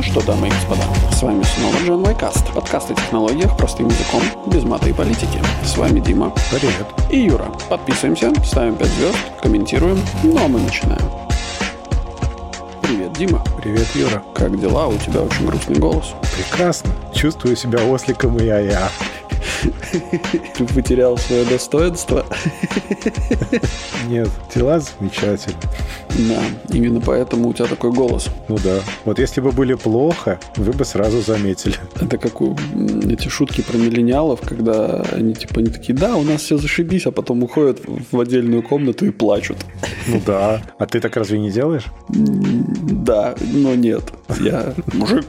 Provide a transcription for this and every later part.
Ну что, дамы и господа, с вами снова Джон Вайкаст. Подкаст о технологиях простым языком, без мата и политики. С вами Дима. Привет. И Юра. Подписываемся, ставим 5 звезд, комментируем, ну а мы начинаем. Привет, Дима. Привет, Юра. Как дела? У тебя очень грустный голос. Прекрасно. Чувствую себя осликом и я-я. Ты потерял свое достоинство. Нет, дела замечательные. Да, именно поэтому у тебя такой голос. Ну да. Вот если бы были плохо, вы бы сразу заметили. Это как у, эти шутки про миллениалов, когда они типа они такие, да, у нас все зашибись, а потом уходят в отдельную комнату и плачут. Ну да. А ты так разве не делаешь? Да, но нет. Я мужик.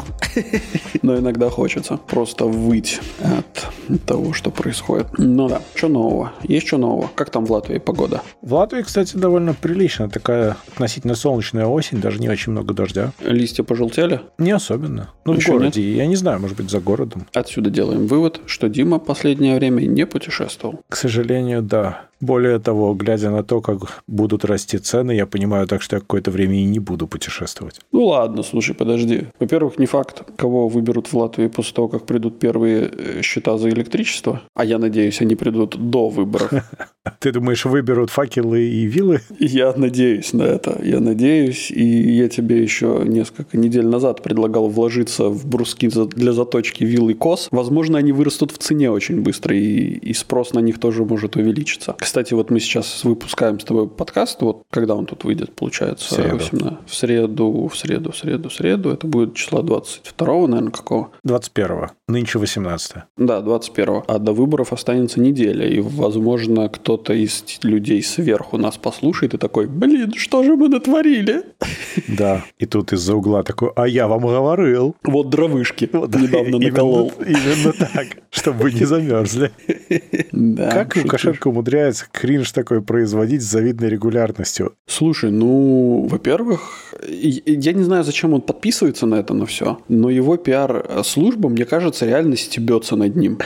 Но иногда хочется просто выть от того, что происходит. Ну да. Что нового? Есть что нового? Как там в Латвии погода? В Латвии, кстати, довольно прилично. Такая относительно солнечная осень, даже не очень много дождя. Листья пожелтели? Не особенно. Ну, Еще в городе. Я не знаю, может быть, за городом. Отсюда делаем вывод, что Дима последнее время не путешествовал. К сожалению, да. Более того, глядя на то, как будут расти цены, я понимаю так, что я какое-то время и не буду путешествовать. Ну ладно, слушай, подожди. Во-первых, не факт, кого выберут в Латвии после того, как придут первые э, счета за электричество. А я надеюсь, они придут до выборов. Ты думаешь, выберут факелы и вилы? Я надеюсь на это. Я надеюсь. И я тебе еще несколько недель назад предлагал вложиться в бруски для заточки вил и кос. Возможно, они вырастут в цене очень быстро, и, и спрос на них тоже может увеличиться. Кстати, вот мы сейчас выпускаем с тобой подкаст. Вот когда он тут выйдет, получается? В среду. 18. В среду, в среду, в среду, в среду. Это будет числа 22 наверное, какого? 21-го. Нынче 18 Да, 21 А до выборов останется неделя. И, возможно, кто-то из людей сверху нас послушает и такой, блин, что же мы натворили? Да. И тут из-за угла такой, а я вам говорил. Вот дровышки недавно Именно- наколол. Именно так, чтобы вы не замерзли. Как. Лукашенко умудряется кринж такой производить с завидной регулярностью? Слушай, ну, во-первых, я не знаю, зачем он подписывается на это на все, но его пиар-служба, мне кажется, реально стебется над ним.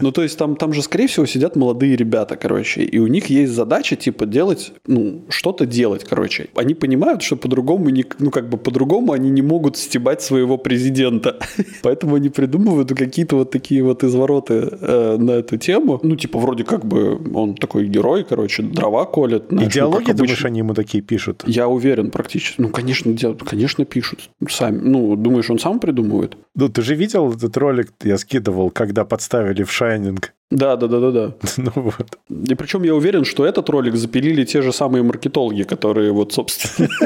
Ну, то есть там, там же, скорее всего, сидят молодые ребята, короче, и у них есть задача, типа, делать, ну, что-то делать, короче. Они понимают, что по-другому, ну, как бы по-другому они не могут стебать своего президента. Поэтому они придумывают какие-то вот такие вот извороты э, на эту тему. Ну, типа, вроде как бы он такой герой, короче, дрова колет. знаешь, ну, Идеологии, как думаешь, они ему такие пишут? Я уверен практически. Ну, конечно, конечно, пишут сами. Ну, думаешь, он сам придумывает? Ну, ты же видел этот ролик, я скидывал, когда подставили в Шайнинг? Да, да, да, да, да. Ну вот. И причем я уверен, что этот ролик запилили те же самые маркетологи, которые вот, собственно...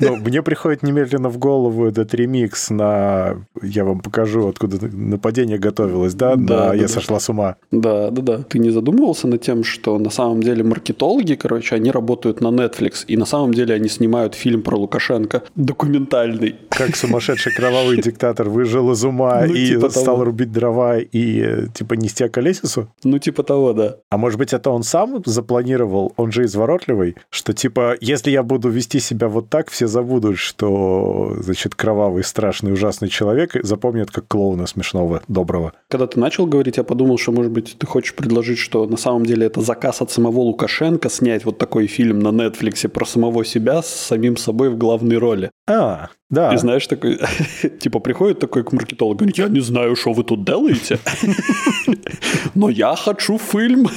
Ну, мне приходит немедленно в голову этот ремикс на... Я вам покажу, откуда нападение готовилось, да? Да, на да, «Я да. сошла с ума». Да, да, да. Ты не задумывался над тем, что на самом деле маркетологи, короче, они работают на Netflix, и на самом деле они снимают фильм про Лукашенко, документальный. Как сумасшедший кровавый диктатор выжил из ума Ну, и типа стал того. рубить дрова и, типа, нести околесицу? Ну, типа того, да. А может быть, это он сам запланировал, он же изворотливый, что, типа, если я буду вести себя вот так, все забудут, что, значит, кровавый, страшный, ужасный человек, запомнят как клоуна смешного, доброго. Когда ты начал говорить, я подумал, что, может быть, ты хочешь предложить, что на самом деле это заказ от самого Лукашенко снять вот такой фильм на Netflix про самого себя с самим собой в главной роли. А, да. И знаешь, такой, типа, приходит такой к маркетологу, говорит, я не знаю, что вы тут делаете, но я хочу фильм.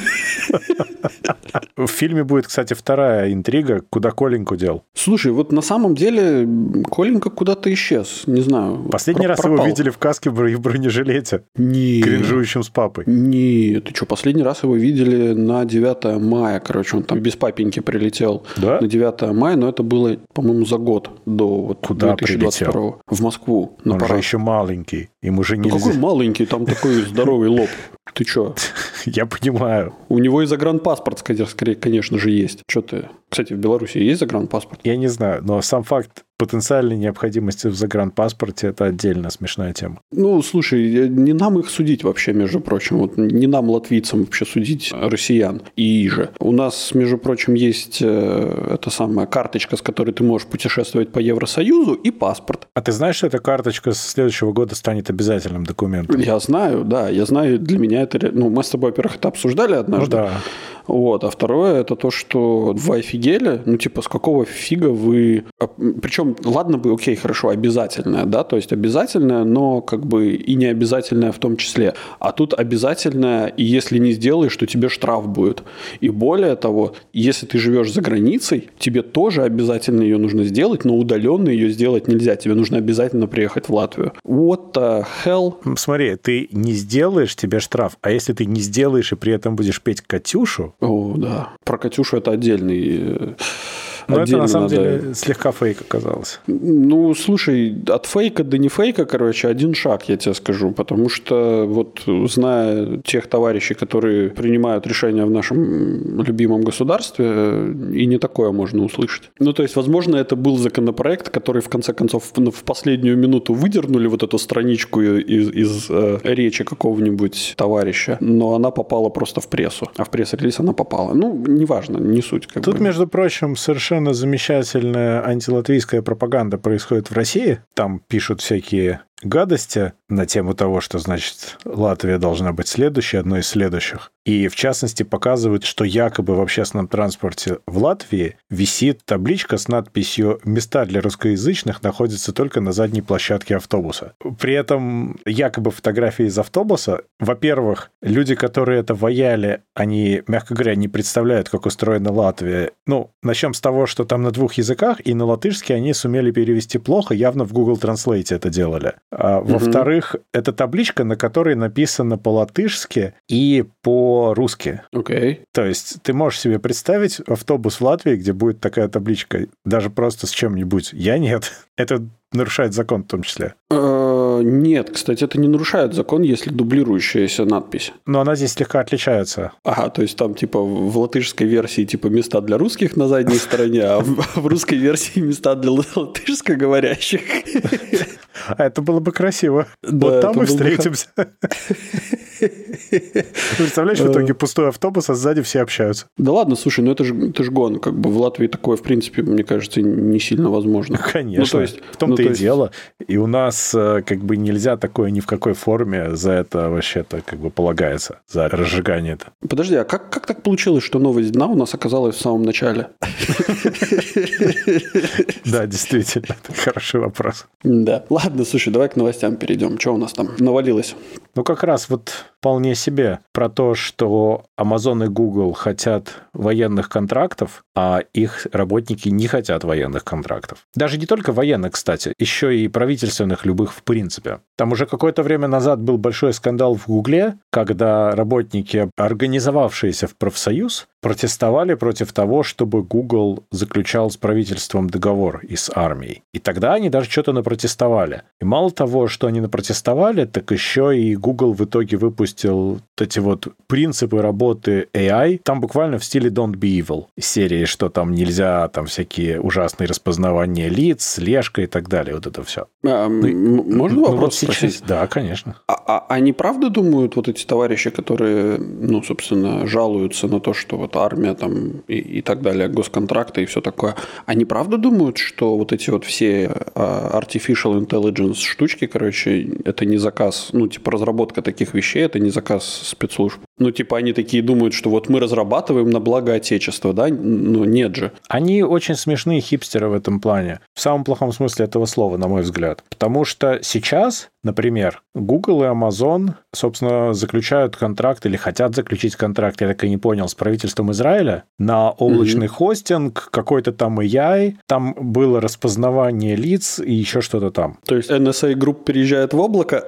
В фильме будет, кстати, вторая интрига, куда Коленьку дел. Слушай, вот на самом деле Коленька куда-то исчез, не знаю. Последний раз его видели в каске и в бронежилете, Не. кринжующим с папой. Не, ты что, последний раз его видели на 9 мая, короче, он там без папеньки прилетел Да? на 9 мая, но это было, по-моему, за год до вот Куда 2022 В Москву на Он же парад. еще маленький, ему же Ну какой нельзя. маленький, там такой здоровый лоб. Ты чё? Я понимаю. У него и загранпаспорт, конечно же, есть. Что ты? Кстати, в Беларуси есть загранпаспорт? Я не знаю, но сам факт потенциальной необходимости в загранпаспорте – это отдельно смешная тема. Ну, слушай, не нам их судить вообще, между прочим. Вот не нам, латвийцам, вообще судить россиян и же. У нас, между прочим, есть э, эта самая карточка, с которой ты можешь путешествовать по Евросоюзу, и паспорт. А ты знаешь, что эта карточка с следующего года станет обязательным документом? Я знаю, да, я знаю, для меня это... Ну, мы с тобой, во-первых, это обсуждали однажды. Ну да. Вот. А второе, это то, что вы офигели, ну, типа, с какого фига вы... А, Причем, ладно бы, окей, хорошо, обязательное, да, то есть обязательное, но как бы и не обязательное в том числе. А тут обязательное, и если не сделаешь, то тебе штраф будет. И более того, если ты живешь за границей, тебе тоже обязательно ее нужно сделать, но удаленно ее сделать нельзя. Тебе нужно обязательно приехать в Латвию. What the hell? Смотри, ты не сделаешь, тебе штраф. А если ты не сделаешь и при этом будешь петь Катюшу... О, да. Про Катюшу это отдельный euh, но это на самом надо... деле слегка фейк оказалось. Ну, слушай, от фейка до не фейка, короче, один шаг, я тебе скажу. Потому что вот зная тех товарищей, которые принимают решения в нашем любимом государстве, и не такое можно услышать. Ну, то есть, возможно, это был законопроект, который в конце концов в последнюю минуту выдернули вот эту страничку из, из э, речи какого-нибудь товарища, но она попала просто в прессу. А в пресс-релиз она попала. Ну, неважно, не суть. Как Тут, бы. между прочим, совершенно совершенно замечательная антилатвийская пропаганда происходит в России. Там пишут всякие гадости на тему того, что, значит, Латвия должна быть следующей, одной из следующих. И, в частности, показывают, что якобы в общественном транспорте в Латвии висит табличка с надписью «Места для русскоязычных находятся только на задней площадке автобуса». При этом якобы фотографии из автобуса, во-первых, люди, которые это ваяли, они, мягко говоря, не представляют, как устроена Латвия. Ну, начнем с того, что там на двух языках, и на латышский они сумели перевести плохо, явно в Google Translate это делали. А, во-вторых, угу. это табличка, на которой написано по-латышски и по-русски. Окей. Okay. То есть ты можешь себе представить автобус в Латвии, где будет такая табличка, даже просто с чем-нибудь. Я нет. Это нарушает закон в том числе. Э, нет, кстати, это не нарушает закон, если дублирующаяся надпись. Но она здесь слегка отличается. Ага, то есть там типа в латышской версии типа места для русских на задней стороне, а в русской версии места для латышскоговорящих. А это было бы красиво. Вот там мы встретимся. Представляешь, в итоге пустой автобус, а сзади все общаются. Да ладно, слушай, ну это же, это же гон. Как бы в Латвии такое, в принципе, мне кажется, не сильно возможно. Конечно. Ну, то есть, в том-то ну, и есть... дело. И у нас э, как бы нельзя такое ни в какой форме за это вообще-то как бы полагается, за разжигание это. Подожди, а как, как так получилось, что новость дна у нас оказалась в самом начале? Да, действительно, это хороший вопрос. Да. Ладно, слушай, давай к новостям перейдем. Что у нас там навалилось? Ну, как раз вот вполне себе про то, что Amazon и Google хотят военных контрактов, а их работники не хотят военных контрактов. Даже не только военных, кстати, еще и правительственных любых в принципе. Там уже какое-то время назад был большой скандал в Гугле, когда работники, организовавшиеся в профсоюз, протестовали против того, чтобы Google заключал с правительством договор и с армией. И тогда они даже что-то напротестовали. И мало того, что они напротестовали, так еще и Google в итоге выпустил вот эти вот принципы работы AI. Там буквально в стиле Don't Be Evil. Серии, что там нельзя, там всякие ужасные распознавания лиц, слежка и так далее. Вот это все. А, ну, можно ну, вопрос вот сейчас, Да, конечно. А, а они правда думают, вот эти товарищи, которые, ну, собственно, жалуются на то, что вот вот армия там и, и так далее, госконтракты и все такое. Они правда думают, что вот эти вот все uh, artificial intelligence штучки, короче, это не заказ, ну, типа разработка таких вещей, это не заказ спецслужб? Ну, типа они такие думают, что вот мы разрабатываем на благо Отечества, да? Ну, нет же. Они очень смешные хипстеры в этом плане. В самом плохом смысле этого слова, на мой взгляд. Потому что сейчас, например, Google и Amazon, собственно, заключают контракт или хотят заключить контракт, я так и не понял, с правительством Израиля на облачный mm-hmm. хостинг, какой-то там AI, там было распознавание лиц и еще что-то там. То есть NSA Group переезжает в облако?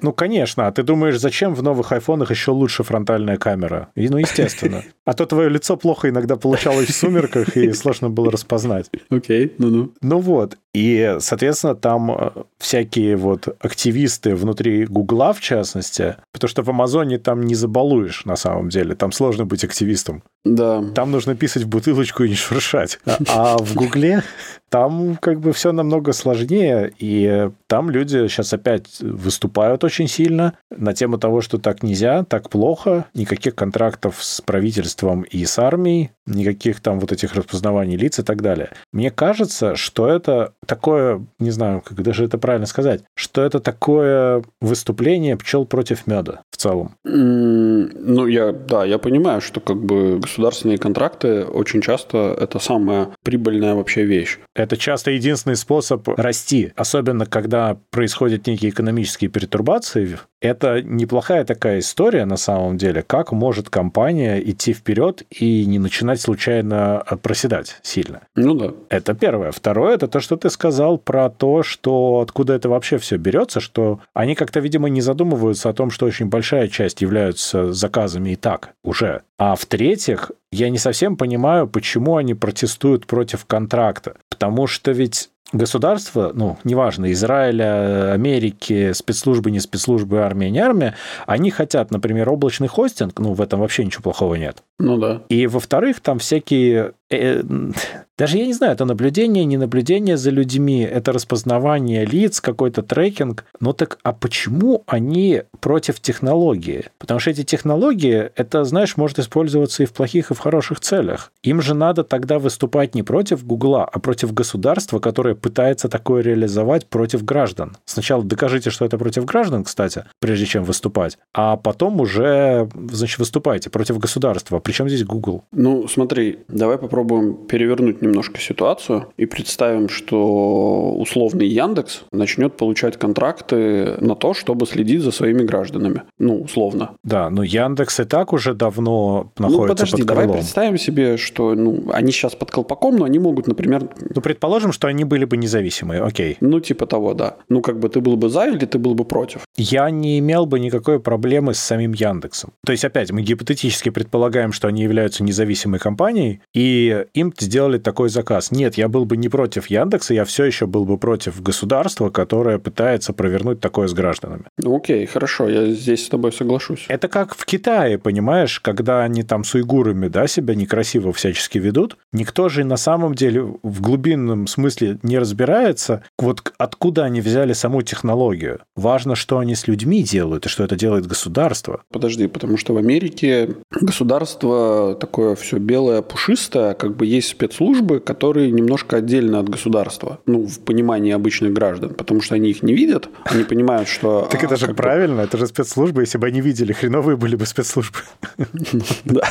Ну, конечно. А ты думаешь, зачем в новых айфонах еще лучше фронтальная камера? И, ну, естественно. А то твое лицо плохо иногда получалось в сумерках, и сложно было распознать. Окей, ну-ну. Ну вот. И, соответственно, там э, всякие вот активисты внутри Гугла, в частности, потому что в Амазоне там не забалуешь на самом деле, там сложно быть активистом. Да. Там нужно писать в бутылочку и не шуршать. А, а в Гугле там как бы все намного сложнее, и там люди сейчас опять выступают очень сильно на тему того, что так нельзя, так плохо, никаких контрактов с правительством и с армией, никаких там вот этих распознаваний лиц и так далее. Мне кажется, что это такое, не знаю, как даже это правильно сказать, что это такое выступление пчел против меда в целом. Ну, я, да, я понимаю, что как бы государственные контракты очень часто это самая прибыльная вообще вещь. Это часто единственный способ расти, особенно когда происходят некие экономические пертурбации. Это неплохая такая история на самом деле, как может компания идти вперед и не начинать случайно проседать сильно. Ну да. Это первое. Второе, это то, что ты сказал про то, что откуда это вообще все берется, что они как-то, видимо, не задумываются о том, что очень большая часть являются заказами и так уже. А в-третьих, я не совсем понимаю, почему они протестуют против контракта. Потому что ведь государства, ну, неважно, Израиля, Америки, спецслужбы, не спецслужбы, армия, не армия, они хотят, например, облачный хостинг, ну, в этом вообще ничего плохого нет. Ну да. И во-вторых, там всякие даже я не знаю, это наблюдение, не наблюдение за людьми, это распознавание лиц, какой-то трекинг. Ну так, а почему они против технологии? Потому что эти технологии, это, знаешь, может использоваться и в плохих, и в хороших целях. Им же надо тогда выступать не против Гугла, а против государства, которое пытается такое реализовать против граждан. Сначала докажите, что это против граждан, кстати, прежде чем выступать, а потом уже, значит, выступайте против государства. Причем здесь Google? Ну, смотри, давай попробуем попробуем перевернуть немножко ситуацию и представим, что условный Яндекс начнет получать контракты на то, чтобы следить за своими гражданами. Ну, условно. Да, но Яндекс и так уже давно ну, находится ну, подожди, под крылом. давай представим себе, что ну, они сейчас под колпаком, но они могут, например... Ну, предположим, что они были бы независимые, окей. Ну, типа того, да. Ну, как бы ты был бы за или ты был бы против? Я не имел бы никакой проблемы с самим Яндексом. То есть, опять, мы гипотетически предполагаем, что они являются независимой компанией, и им сделали такой заказ. Нет, я был бы не против Яндекса, я все еще был бы против государства, которое пытается провернуть такое с гражданами. Ну, окей, хорошо, я здесь с тобой соглашусь. Это как в Китае, понимаешь, когда они там с уйгурами, да, себя некрасиво всячески ведут, никто же на самом деле в глубинном смысле не разбирается, вот откуда они взяли саму технологию. Важно, что они с людьми делают и что это делает государство. Подожди, потому что в Америке государство такое все белое, пушистое, как бы есть спецслужбы, которые немножко отдельно от государства, ну, в понимании обычных граждан, потому что они их не видят, они понимают, что... Так это же правильно, это же спецслужбы, если бы они видели, хреновые были бы спецслужбы. Да.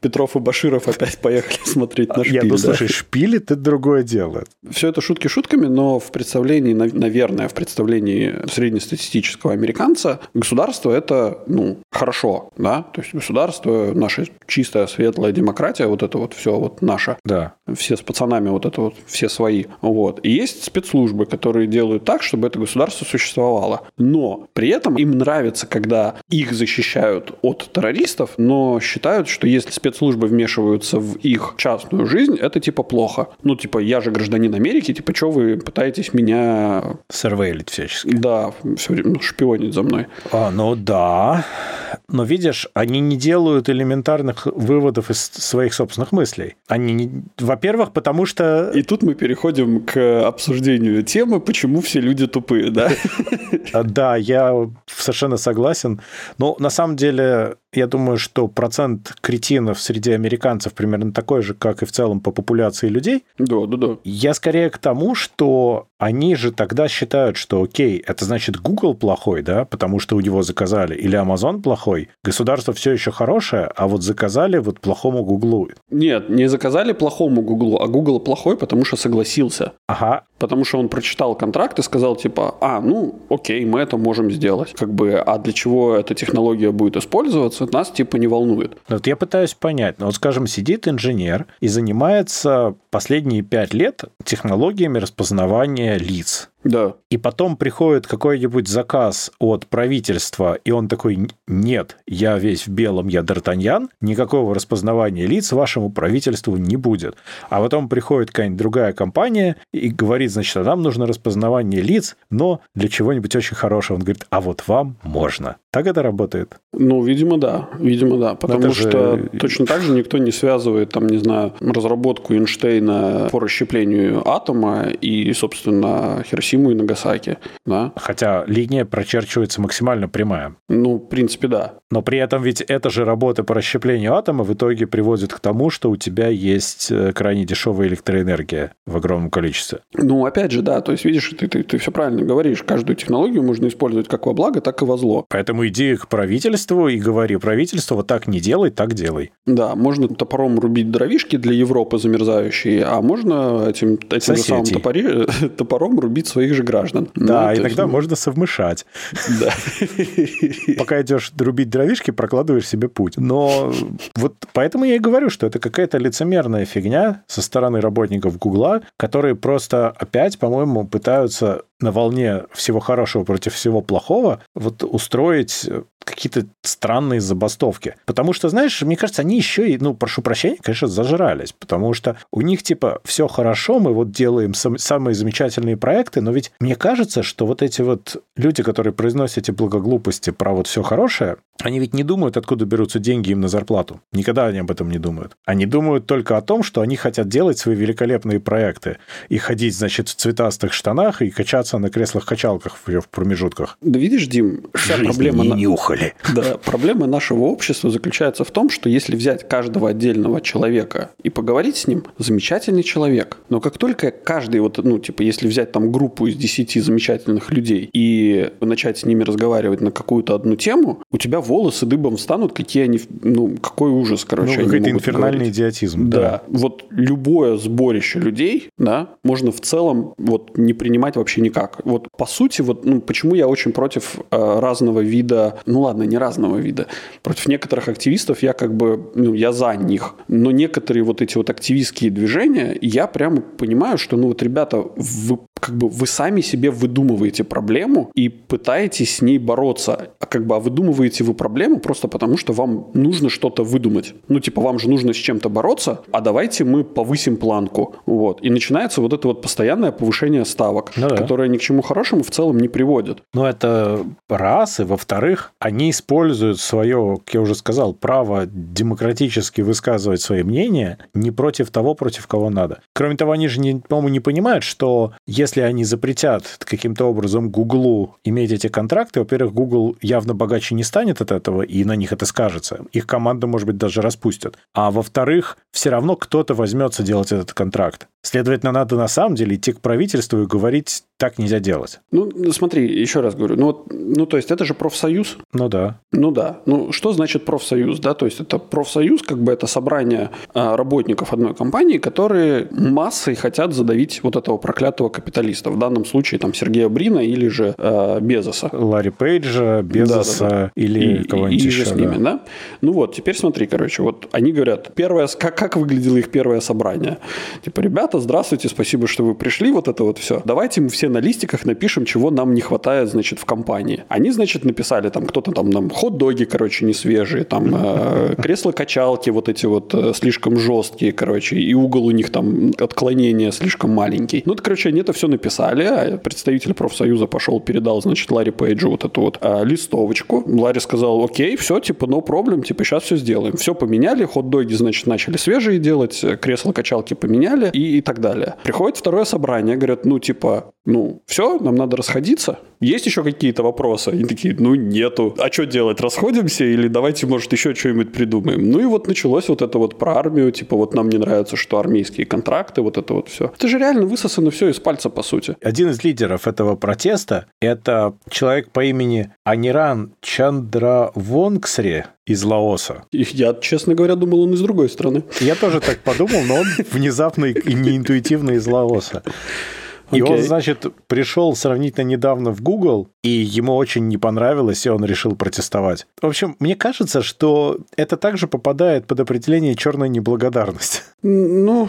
Петров и Баширов опять поехали смотреть на шпиль. Я, ну, слушай, шпиль – это другое дело. Все это шутки шутками, но в представлении, наверное, в представлении среднестатистического американца государство – это, ну, хорошо, да? То есть государство, наша чистая, светлая демократия, вот это вот все вот наше. Да. Все с пацанами вот это вот, все свои. Вот. И есть спецслужбы, которые делают так, чтобы это государство существовало. Но при этом им нравится, когда их защищают от террористов, но считают, что если спецслужбы вмешиваются в их частную жизнь, это типа плохо. Ну, типа, я же гражданин Америки, типа, что вы пытаетесь меня... Сервейлить всячески. Да, все время ну, шпионить за мной. А, ну да. Но видишь, они не делают элементарных выводов из своих собственных мыслей. Они, не... во-первых, потому что... И тут мы переходим к обсуждению темы, почему все люди тупые, да? Да, я совершенно согласен. Но на самом деле я думаю, что процент кретинов среди американцев примерно такой же, как и в целом по популяции людей. Да, да, да. Я скорее к тому, что они же тогда считают, что окей, это значит Google плохой, да, потому что у него заказали, или Amazon плохой. Государство все еще хорошее, а вот заказали вот плохому Google. Нет, не заказали плохому Google, а Google плохой, потому что согласился. Ага. Потому что он прочитал контракт и сказал типа, а, ну, окей, мы это можем сделать. Как бы, а для чего эта технология будет использоваться, это нас типа не волнует. Вот я пытаюсь понять. Ну, вот, скажем, сидит инженер и занимается последние пять лет технологиями распознавания лиц. Да. И потом приходит какой-нибудь заказ от правительства, и он такой, нет, я весь в белом, я Д'Артаньян, никакого распознавания лиц вашему правительству не будет. А потом приходит какая-нибудь другая компания и говорит, значит, а нам нужно распознавание лиц, но для чего-нибудь очень хорошего. Он говорит, а вот вам можно. Так это работает? Ну, видимо, да. Видимо, да. Потому что же... точно так же никто не связывает, там, не знаю, разработку Эйнштейна по расщеплению атома и, собственно, Хиросиму и Нагасаки. Да? Хотя линия прочерчивается максимально прямая. Ну, в принципе, да. Но при этом ведь эта же работа по расщеплению атома в итоге приводит к тому, что у тебя есть э, крайне дешевая электроэнергия в огромном количестве. Ну, опять же, да. То есть, видишь, ты, ты, ты все правильно говоришь. Каждую технологию можно использовать как во благо, так и во зло. Поэтому иди к правительству и говори, правительство вот так не делай, так делай. Да, можно топором рубить дровишки для Европы замерзающие, а можно этим, этим же самым топори, топором рубить своих же граждан. Да, ну, иногда есть... можно совмышать. Да. Пока идешь рубить дровишки, прокладываешь себе путь. Но вот поэтому я и говорю, что это какая-то лицемерная фигня со стороны работников Гугла, которые просто опять, по-моему, пытаются на волне всего хорошего против всего плохого вот устроить какие-то странные забастовки. Потому что, знаешь, мне кажется, они еще и, ну, прошу прощения, конечно, зажрались, потому что у них, типа, все хорошо, мы вот делаем сам, самые замечательные проекты, но ведь мне кажется, что вот эти вот люди, которые произносят эти благоглупости про вот все хорошее, они ведь не думают, откуда берутся деньги им на зарплату. Никогда они об этом не думают. Они думают только о том, что они хотят делать свои великолепные проекты и ходить, значит, в цветастых штанах и качаться на креслах-качалках в промежутках. Да видишь, Дим, вся Жизни проблема... не нюхали. Да, проблема нашего общества заключается в том, что если взять каждого отдельного человека и поговорить с ним, замечательный человек. Но как только каждый, вот, ну, типа, если взять там группу из 10 замечательных людей и начать с ними разговаривать на какую-то одну тему, у тебя волосы дыбом встанут, какие они, ну, какой ужас, короче. Ну, какой-то инфернальный говорить. идиотизм. Да. да. Вот любое сборище людей, да, можно в целом вот не принимать вообще никак. Вот по сути, вот, ну, почему я очень против э, разного вида, ну ладно, не разного вида, против некоторых активистов я как бы, ну, я за них. Но некоторые вот эти вот активистские движения, я прямо понимаю, что, ну, вот, ребята, вы как бы вы сами себе выдумываете проблему и пытаетесь с ней бороться. А как бы а выдумываете вы проблему просто потому, что вам нужно что-то выдумать. Ну, типа, вам же нужно с чем-то бороться, а давайте мы повысим планку. Вот. И начинается вот это вот постоянное повышение ставок, ну, да. которое ни к чему хорошему в целом не приводит. Ну, это раз. И во-вторых, они используют свое, как я уже сказал, право демократически высказывать свои мнения не против того, против кого надо. Кроме того, они же, по-моему, не понимают, что если они запретят каким-то образом Гуглу иметь эти контракты, во-первых, Google явно богаче не станет от этого, и на них это скажется. Их команду, может быть, даже распустят. А во-вторых, все равно кто-то возьмется делать этот контракт. Следовательно, надо на самом деле идти к правительству и говорить, так нельзя делать. Ну, смотри, еще раз говорю, ну, вот, ну, то есть это же профсоюз. Ну, да. Ну, да. Ну, что значит профсоюз, да? То есть это профсоюз, как бы это собрание а, работников одной компании, которые массой хотят задавить вот этого проклятого капиталиста. В данном случае там Сергея Брина или же э, Безоса. Ларри Пейджа, Безоса да, да, да. или и, кого-нибудь и, еще. с ними, да. да? Ну вот, теперь смотри, короче, вот они говорят, первое, как, как выглядело их первое собрание? Типа, ребята, здравствуйте, спасибо, что вы пришли, вот это вот все. Давайте мы все на листиках напишем, чего нам не хватает, значит, в компании. Они, значит, написали там, кто-то там нам хот-доги, короче, не свежие, там э, кресла-качалки вот эти вот э, слишком жесткие, короче, и угол у них там отклонения слишком маленький. Ну, это, короче, они это все написали, а представитель профсоюза пошел, передал, значит, Ларри Пейджу вот эту вот э, листовочку. Ларри сказал, окей, все, типа, no problem, типа, сейчас все сделаем. Все поменяли, хот-доги, значит, начали свежие делать, кресла-качалки поменяли и, и так далее. Приходит второе собрание, говорят, ну, типа, ну, все, нам надо расходиться. Есть еще какие-то вопросы? Они такие, ну, нету. А что делать, расходимся или давайте, может, еще что-нибудь придумаем? Ну, и вот началось вот это вот про армию, типа, вот нам не нравится, что армейские контракты, вот это вот все. Это же реально высосано все из пальца, по сути. Один из лидеров этого протеста – это человек по имени Аниран Чандравонгсре, из Лаоса. Я, честно говоря, думал, он из другой страны. Я тоже так подумал, но он внезапно и неинтуитивно из Лаоса. И okay. он, значит, пришел сравнительно недавно в Google, и ему очень не понравилось, и он решил протестовать. В общем, мне кажется, что это также попадает под определение черная неблагодарность. Ну,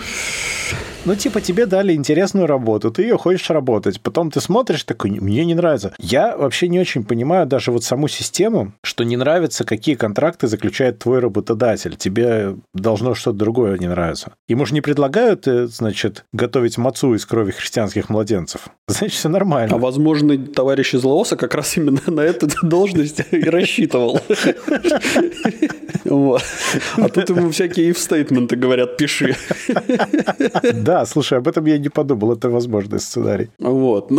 Ну, типа, тебе дали интересную работу, ты ее хочешь работать, потом ты смотришь, такой, мне не нравится. Я вообще не очень понимаю даже вот саму систему, что не нравится, какие контракты заключает твой работодатель. Тебе должно что-то другое не нравиться. Ему же не предлагают, э, значит, готовить мацу из крови христианских младенцев. Значит, все нормально. А возможно, товарищ из Лаоса как раз именно на эту должность и рассчитывал. А тут ему всякие if-стейтменты говорят, пиши. Да, слушай, об этом я не подумал, это возможный сценарий. Вот.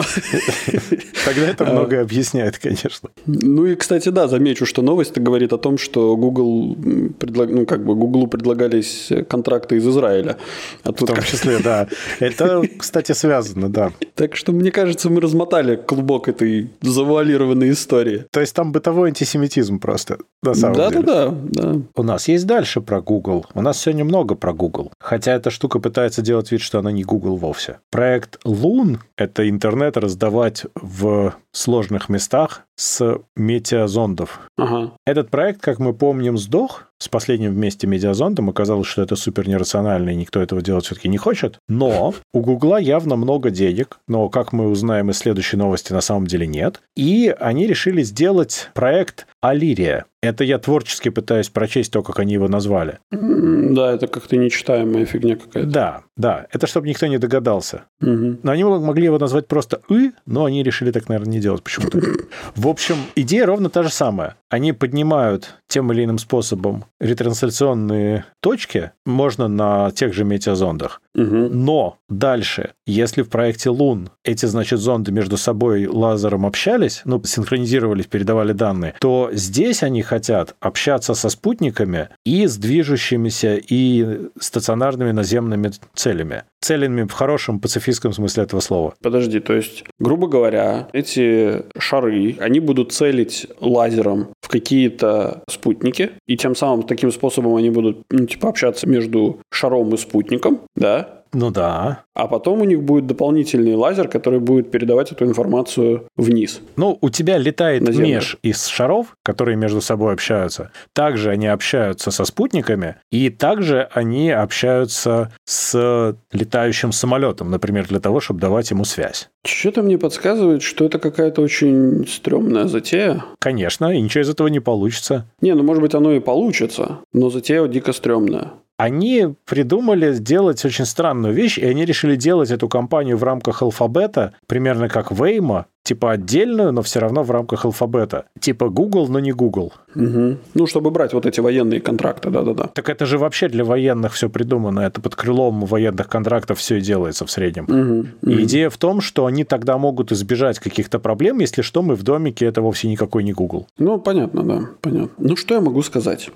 Тогда это многое объясняет, конечно. Ну и, кстати, да, замечу, что новость говорит о том, что Google, ну как бы Google предлагались контракты из Израиля. А тут... В том числе, да. Это, кстати, связано, да. Так что, мне кажется, мы размотали клубок этой завуалированной истории. То есть там бытовой антисемитизм просто, на самом да, деле. Да, да, да. У нас есть дальше про Google. У нас сегодня много про Google. Хотя эта штука пытается делать вид, что она не Google вовсе. Проект Loon — это интернет раздавать в сложных местах с метеозондов. Ага. Этот проект, как мы помним, сдох с последним вместе медиазондом. Оказалось, что это супер нерационально, и никто этого делать все-таки не хочет. Но у Гугла явно много денег, но, как мы узнаем из следующей новости, на самом деле нет. И они решили сделать проект Алирия. Это я творчески пытаюсь прочесть то, как они его назвали. Да, это как-то нечитаемая фигня какая-то. Да, да. Это чтобы никто не догадался. Угу. Но они могли его назвать просто «ы», но они решили так, наверное, не делать почему-то. В общем, идея ровно та же самая. Они поднимают тем или иным способом ретрансляционные точки, можно на тех же метеозондах. Угу. Но дальше, если в проекте Лун эти, значит, зонды между собой лазером общались, ну, синхронизировались, передавали данные, то здесь они хотят общаться со спутниками и с движущимися и стационарными наземными целями. Целями в хорошем пацифистском смысле этого слова. Подожди, то есть, грубо говоря, эти шары, они будут целить лазером в какие-то спутники, и тем самым таким способом они будут, ну, типа, общаться между шаром и спутником, да? Ну да. А потом у них будет дополнительный лазер, который будет передавать эту информацию вниз. Ну, у тебя летает меж из шаров, которые между собой общаются. Также они общаются со спутниками, и также они общаются с летающим самолетом, например, для того, чтобы давать ему связь. Что-то мне подсказывает, что это какая-то очень стрёмная затея. Конечно, и ничего из этого не получится. Не, ну может быть оно и получится, но затея дико стрёмная они придумали сделать очень странную вещь, и они решили делать эту компанию в рамках алфабета, примерно как Waymo, типа отдельную, но все равно в рамках алфабета. Типа Google, но не Google. Угу. Ну, чтобы брать вот эти военные контракты, да-да-да. Так это же вообще для военных все придумано. Это под крылом военных контрактов все и делается в среднем. Угу. И идея в том, что они тогда могут избежать каких-то проблем, если что, мы в домике, это вовсе никакой не Google. Ну, понятно, да, понятно. Ну, что я могу сказать?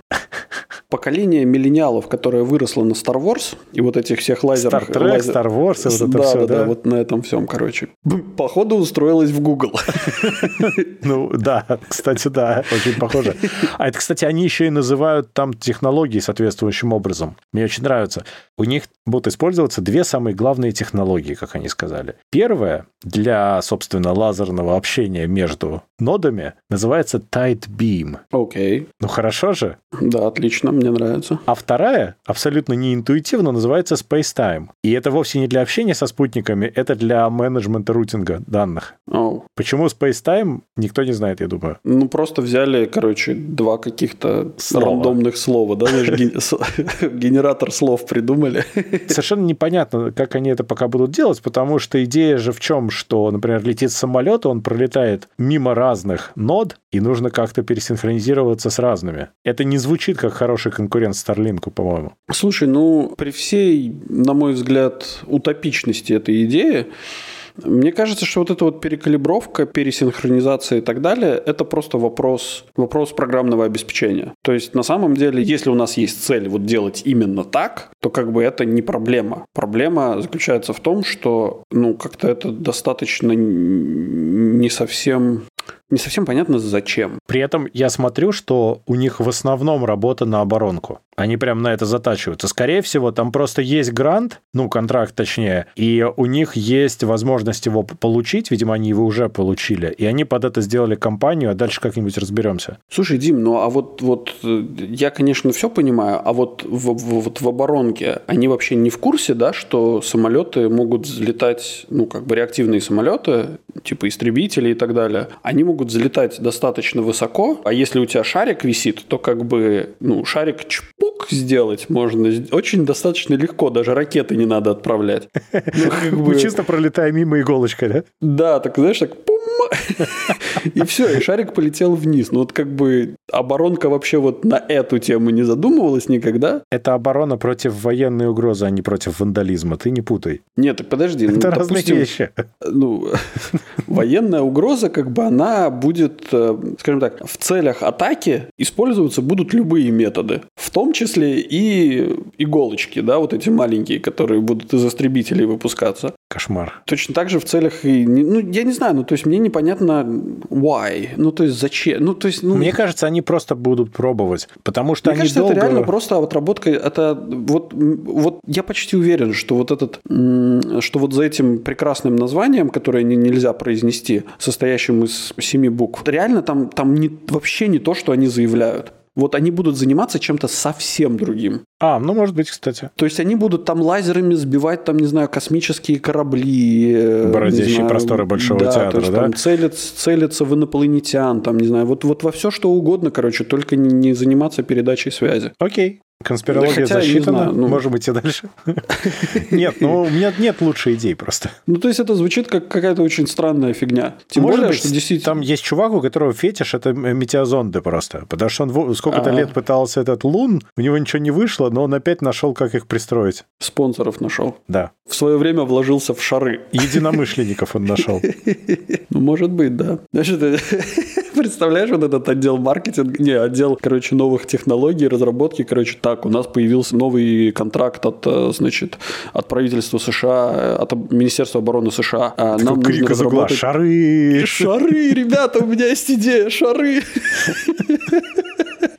Поколение миллениалов, которое выросло на Star Wars и вот этих всех лазеров... Star Trek, лазер... Star Wars, и вот это да, все, да? Да, да, вот на этом всем, короче. Походу устроилась в Google. Ну, да, кстати, да, очень похоже. А это, кстати, они еще и называют там технологии соответствующим образом. Мне очень нравится. У них будут использоваться две самые главные технологии, как они сказали. Первая для, собственно, лазерного общения между нодами называется Tight Beam. Окей. Okay. Ну, хорошо же? Да, отлично мне нравится. А вторая, абсолютно неинтуитивно, называется Space Time. И это вовсе не для общения со спутниками, это для менеджмента рутинга данных. Oh. Почему Space Time, никто не знает, я думаю. Ну, просто взяли, короче, два каких-то рандомных слова, да, генератор слов придумали. Совершенно непонятно, как они это пока будут делать, потому что идея же в чем, что, например, летит самолет, он пролетает мимо разных нод, и нужно как-то пересинхронизироваться с разными. Это не звучит как хороший конкурент Старлинку, по-моему. Слушай, ну, при всей, на мой взгляд, утопичности этой идеи, мне кажется, что вот эта вот перекалибровка, пересинхронизация и так далее, это просто вопрос, вопрос программного обеспечения. То есть на самом деле, если у нас есть цель вот делать именно так, то как бы это не проблема. Проблема заключается в том, что ну как-то это достаточно не совсем не совсем понятно зачем. При этом я смотрю, что у них в основном работа на оборонку. Они прям на это затачиваются. Скорее всего, там просто есть грант, ну, контракт точнее, и у них есть возможность его получить, видимо, они его уже получили, и они под это сделали компанию, а дальше как-нибудь разберемся. Слушай, Дим, ну а вот, вот э, я, конечно, все понимаю, а вот в, в, вот в оборонке они вообще не в курсе, да, что самолеты могут взлетать, ну, как бы реактивные самолеты, типа истребители и так далее, они могут взлетать достаточно высоко, а если у тебя шарик висит, то как бы, ну, шарик чпок сделать можно очень достаточно легко, даже ракеты не надо отправлять. Ну, Мы чисто пролетаем мимо иголочкой, да? Да, так знаешь, так и все, и шарик полетел вниз. Ну вот как бы оборонка вообще вот на эту тему не задумывалась никогда. Это оборона против военной угрозы, а не против вандализма. Ты не путай. Нет, так подожди. Это ну, разные допустим, вещи. Ну, военная угроза, как бы она будет, э, скажем так, в целях атаки использоваться будут любые методы. В том числе и иголочки, да, вот эти маленькие, которые будут из истребителей выпускаться. Кошмар. Точно так же в целях, и, ну, я не знаю, ну, то есть мне непонятно why, ну, то есть зачем, ну, то есть... Ну... Мне кажется, они просто будут пробовать, потому что мне они кажется, долго... это реально просто отработка, это вот, вот я почти уверен, что вот этот, что вот за этим прекрасным названием, которое нельзя произнести, состоящим из семи букв, реально там, там не, вообще не то, что они заявляют. Вот они будут заниматься чем-то совсем другим. А, ну, может быть, кстати. То есть они будут там лазерами сбивать, там, не знаю, космические корабли. Э, Бороздящие просторы Большого да, театра, то есть, да? Там целиться, целиться в инопланетян, там, не знаю, вот, вот во все, что угодно, короче, только не заниматься передачей связи. Окей. Конспирология да, засчитана, знаю, ну... можем идти дальше. Нет, ну у меня нет лучшей идей просто. Ну, то есть это звучит как какая-то очень странная фигня. Тем Может более, быть, что действительно... там есть чувак, у которого фетиш – это метеозонды просто. Потому что он сколько-то лет пытался этот лун, у него ничего не вышло, но он опять нашел, как их пристроить. Спонсоров нашел. Да. В свое время вложился в шары. Единомышленников он нашел. Ну, может быть, да. Значит, представляешь вот этот отдел маркетинга, не, отдел, короче, новых технологий, разработки, короче, так, у нас появился новый контракт от, э, значит, от правительства США, от Министерства обороны США. А Такой Нам крик нужно разработать... Шары! Шары, ребята, у меня есть идея, шары!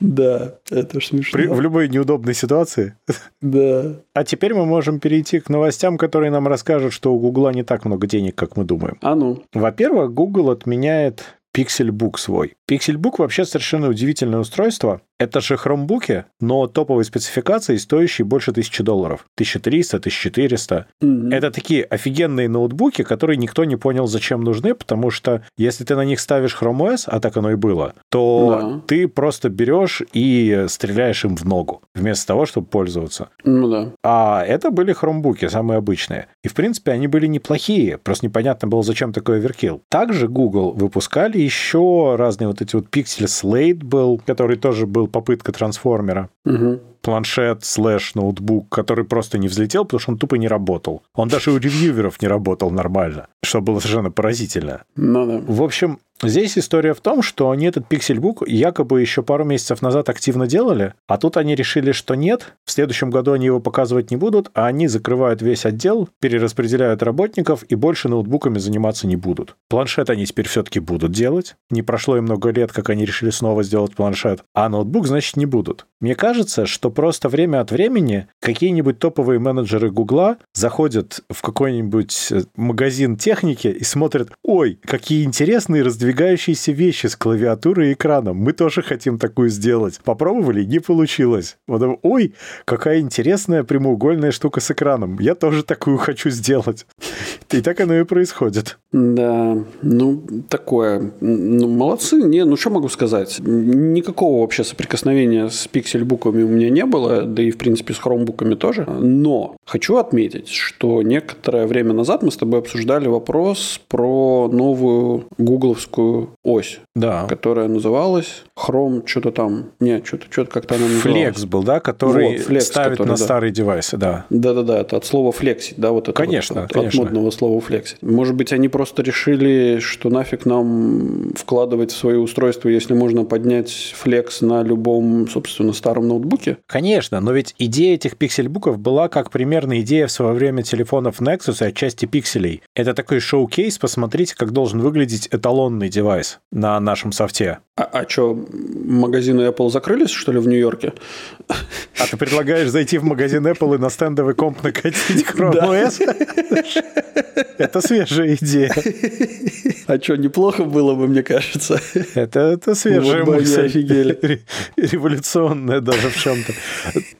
Да, это смешно. При, в любой неудобной ситуации. Да. А теперь мы можем перейти к новостям, которые нам расскажут, что у Гугла не так много денег, как мы думаем. А ну. Во-первых, Google отменяет Pixelbook свой. Pixelbook вообще совершенно удивительное устройство. Это же хромбуки, но топовой спецификации, стоящие больше 1000 долларов. 1300, 1400. Mm-hmm. Это такие офигенные ноутбуки, которые никто не понял, зачем нужны, потому что если ты на них ставишь Chrome OS, а так оно и было, то да. ты просто берешь и стреляешь им в ногу, вместо того, чтобы пользоваться. Ну да. А это были хромбуки, самые обычные. И, в принципе, они были неплохие, просто непонятно было, зачем такой оверкилл. Также Google выпускали еще разные вот эти вот Pixel Slate был, который тоже был попытка трансформера. Угу. Планшет слэш ноутбук, который просто не взлетел, потому что он тупо не работал. Он даже у ревьюверов не работал нормально, что было совершенно поразительно. Ну да. В общем, Здесь история в том, что они этот Pixelbook якобы еще пару месяцев назад активно делали, а тут они решили, что нет, в следующем году они его показывать не будут, а они закрывают весь отдел, перераспределяют работников и больше ноутбуками заниматься не будут. Планшет они теперь все-таки будут делать. Не прошло и много лет, как они решили снова сделать планшет. А ноутбук, значит, не будут. Мне кажется, что просто время от времени какие-нибудь топовые менеджеры Гугла заходят в какой-нибудь э, магазин техники и смотрят, ой, какие интересные раздвигающиеся вещи с клавиатурой и экраном. Мы тоже хотим такую сделать. Попробовали, не получилось. Вот, ой, какая интересная прямоугольная штука с экраном. Я тоже такую хочу сделать. И так оно и происходит. Да, ну, такое. Ну, молодцы. Не, ну, что могу сказать? Никакого вообще соприкосновения с пиксельбуками у меня не было, да и, в принципе, с хромбуками тоже. Но хочу отметить, что некоторое время назад мы с тобой обсуждали вопрос про новую гугловскую ось, да. которая называлась Chrome что-то там. Не, что-то что как-то она называлась. Flex был, да, который вот, Flex, ставит который, на да. старые девайсы, да. Да-да-да, это от слова флексить, да, вот это Конечно, вот, конечно. От одного слова флексить. Может быть, они просто решили, что нафиг нам вкладывать в свои устройства, если можно поднять флекс на любом, собственно, старом ноутбуке? Конечно, но ведь идея этих пиксельбуков была как примерно идея в свое время телефонов Nexus и отчасти пикселей. Это такой шоу-кейс, посмотрите, как должен выглядеть эталонный девайс на нашем софте. А, а что, магазины Apple закрылись, что ли, в Нью-Йорке? А ты предлагаешь зайти в магазин Apple и на стендовый комп накатить Chrome OS? Это свежая идея. А что, неплохо было бы, мне кажется. Это, это свежая вот мысль. офигели. Революционная даже в чем-то.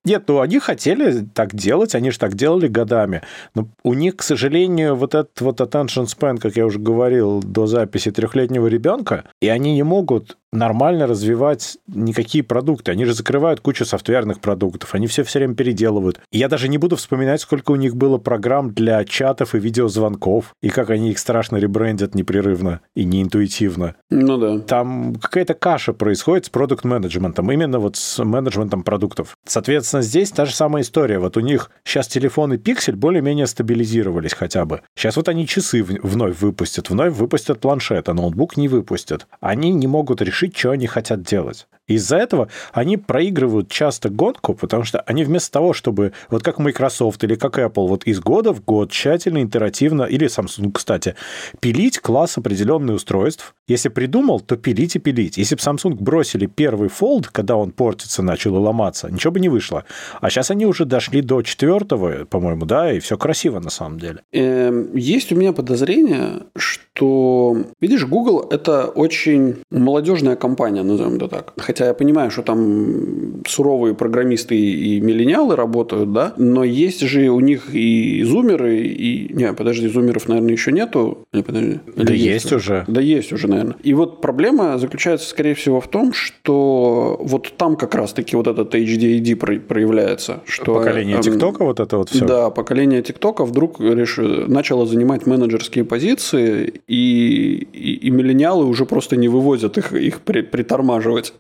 Нет, ну они хотели так делать, они же так делали годами. Но у них, к сожалению, вот этот вот attention span, как я уже говорил, до записи трехлетнего ребенка, и они не могут нормально развивать никакие продукты. Они же закрывают кучу софтверных продуктов, они все все время переделывают. И я даже не буду вспоминать, сколько у них было программ для чатов и видеозвонков, и как они их страшно ребрендят непрерывно и неинтуитивно. Ну да. Там какая-то каша происходит с продукт-менеджментом, именно вот с менеджментом продуктов. Соответственно, здесь та же самая история. Вот у них сейчас телефоны Pixel более-менее стабилизировались хотя бы. Сейчас вот они часы вновь выпустят, вновь выпустят планшет, а ноутбук не выпустят. Они не могут решить, что они хотят делать. Из-за этого они проигрывают часто гонку, потому что они вместо того, чтобы, вот как Microsoft или как Apple, вот из года в год тщательно, интерактивно, или Samsung, кстати, пилить класс определенных устройств. Если придумал, то пилить и пилить. Если бы Samsung бросили первый Fold, когда он портится, начал и ломаться, ничего бы не вышло. А сейчас они уже дошли до четвертого, по-моему, да, и все красиво на самом деле. Эм, есть у меня подозрение, что, видишь, Google — это очень молодежная компания, назовем это так Хотя я понимаю, что там суровые программисты и миллениалы работают, да, но есть же у них и зумеры, и... Не, подожди, зумеров, наверное, еще нету. Или, подожди. Или да есть, есть уже. Да есть уже, наверное. И вот проблема заключается, скорее всего, в том, что вот там как раз-таки вот этот HDID проявляется. Что, поколение эм, ТикТока вот это вот все? Да, поколение ТикТока вдруг реш... начало занимать менеджерские позиции, и, и, и миллениалы уже просто не вывозят их, их притормаживать.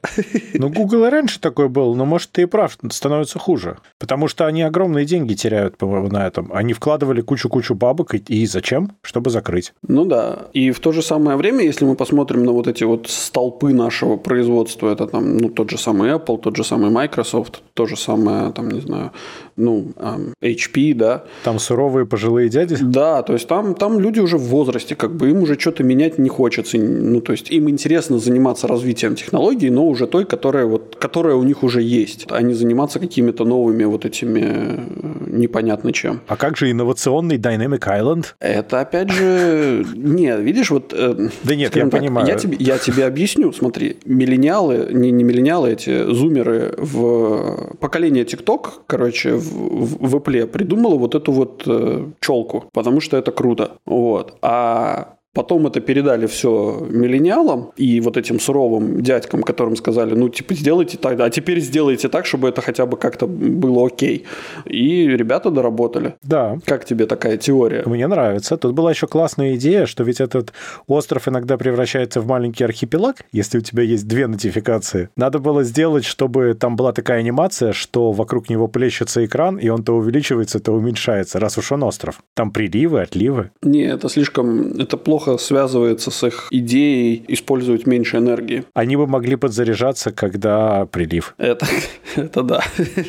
Ну, Google и раньше такой был, но, может, ты и прав, становится хуже. Потому что они огромные деньги теряют на этом. Они вкладывали кучу-кучу бабок, и зачем? Чтобы закрыть. Ну да. И в то же самое время, если мы посмотрим на вот эти вот столпы нашего производства, это там, ну, тот же самый Apple, тот же самый Microsoft, то же самое, там, не знаю, ну, HP, да. Там суровые пожилые дяди? Да, то есть там, там люди уже в возрасте, как бы им уже что-то менять не хочется. Ну, то есть им интересно заниматься развитием технологий, но уже той, которая, вот, которая у них уже есть, а не заниматься какими-то новыми вот этими э, непонятно чем. А как же инновационный Dynamic Island? Это опять же... Нет, видишь, вот... Э, да нет, я так, понимаю. Я тебе, я тебе объясню, смотри. Миллениалы, не, не миллениалы, эти зумеры в поколение TikTok, короче, в, Apple придумала вот эту вот э, челку, потому что это круто. Вот. А Потом это передали все миллениалам и вот этим суровым дядькам, которым сказали, ну, типа, сделайте так, а теперь сделайте так, чтобы это хотя бы как-то было окей. И ребята доработали. Да. Как тебе такая теория? Мне нравится. Тут была еще классная идея, что ведь этот остров иногда превращается в маленький архипелаг, если у тебя есть две нотификации. Надо было сделать, чтобы там была такая анимация, что вокруг него плещется экран, и он то увеличивается, то уменьшается, раз уж он остров. Там приливы, отливы. Не, это слишком... Это плохо плохо связывается с их идеей использовать меньше энергии. Они бы могли подзаряжаться, когда прилив. Это, это да.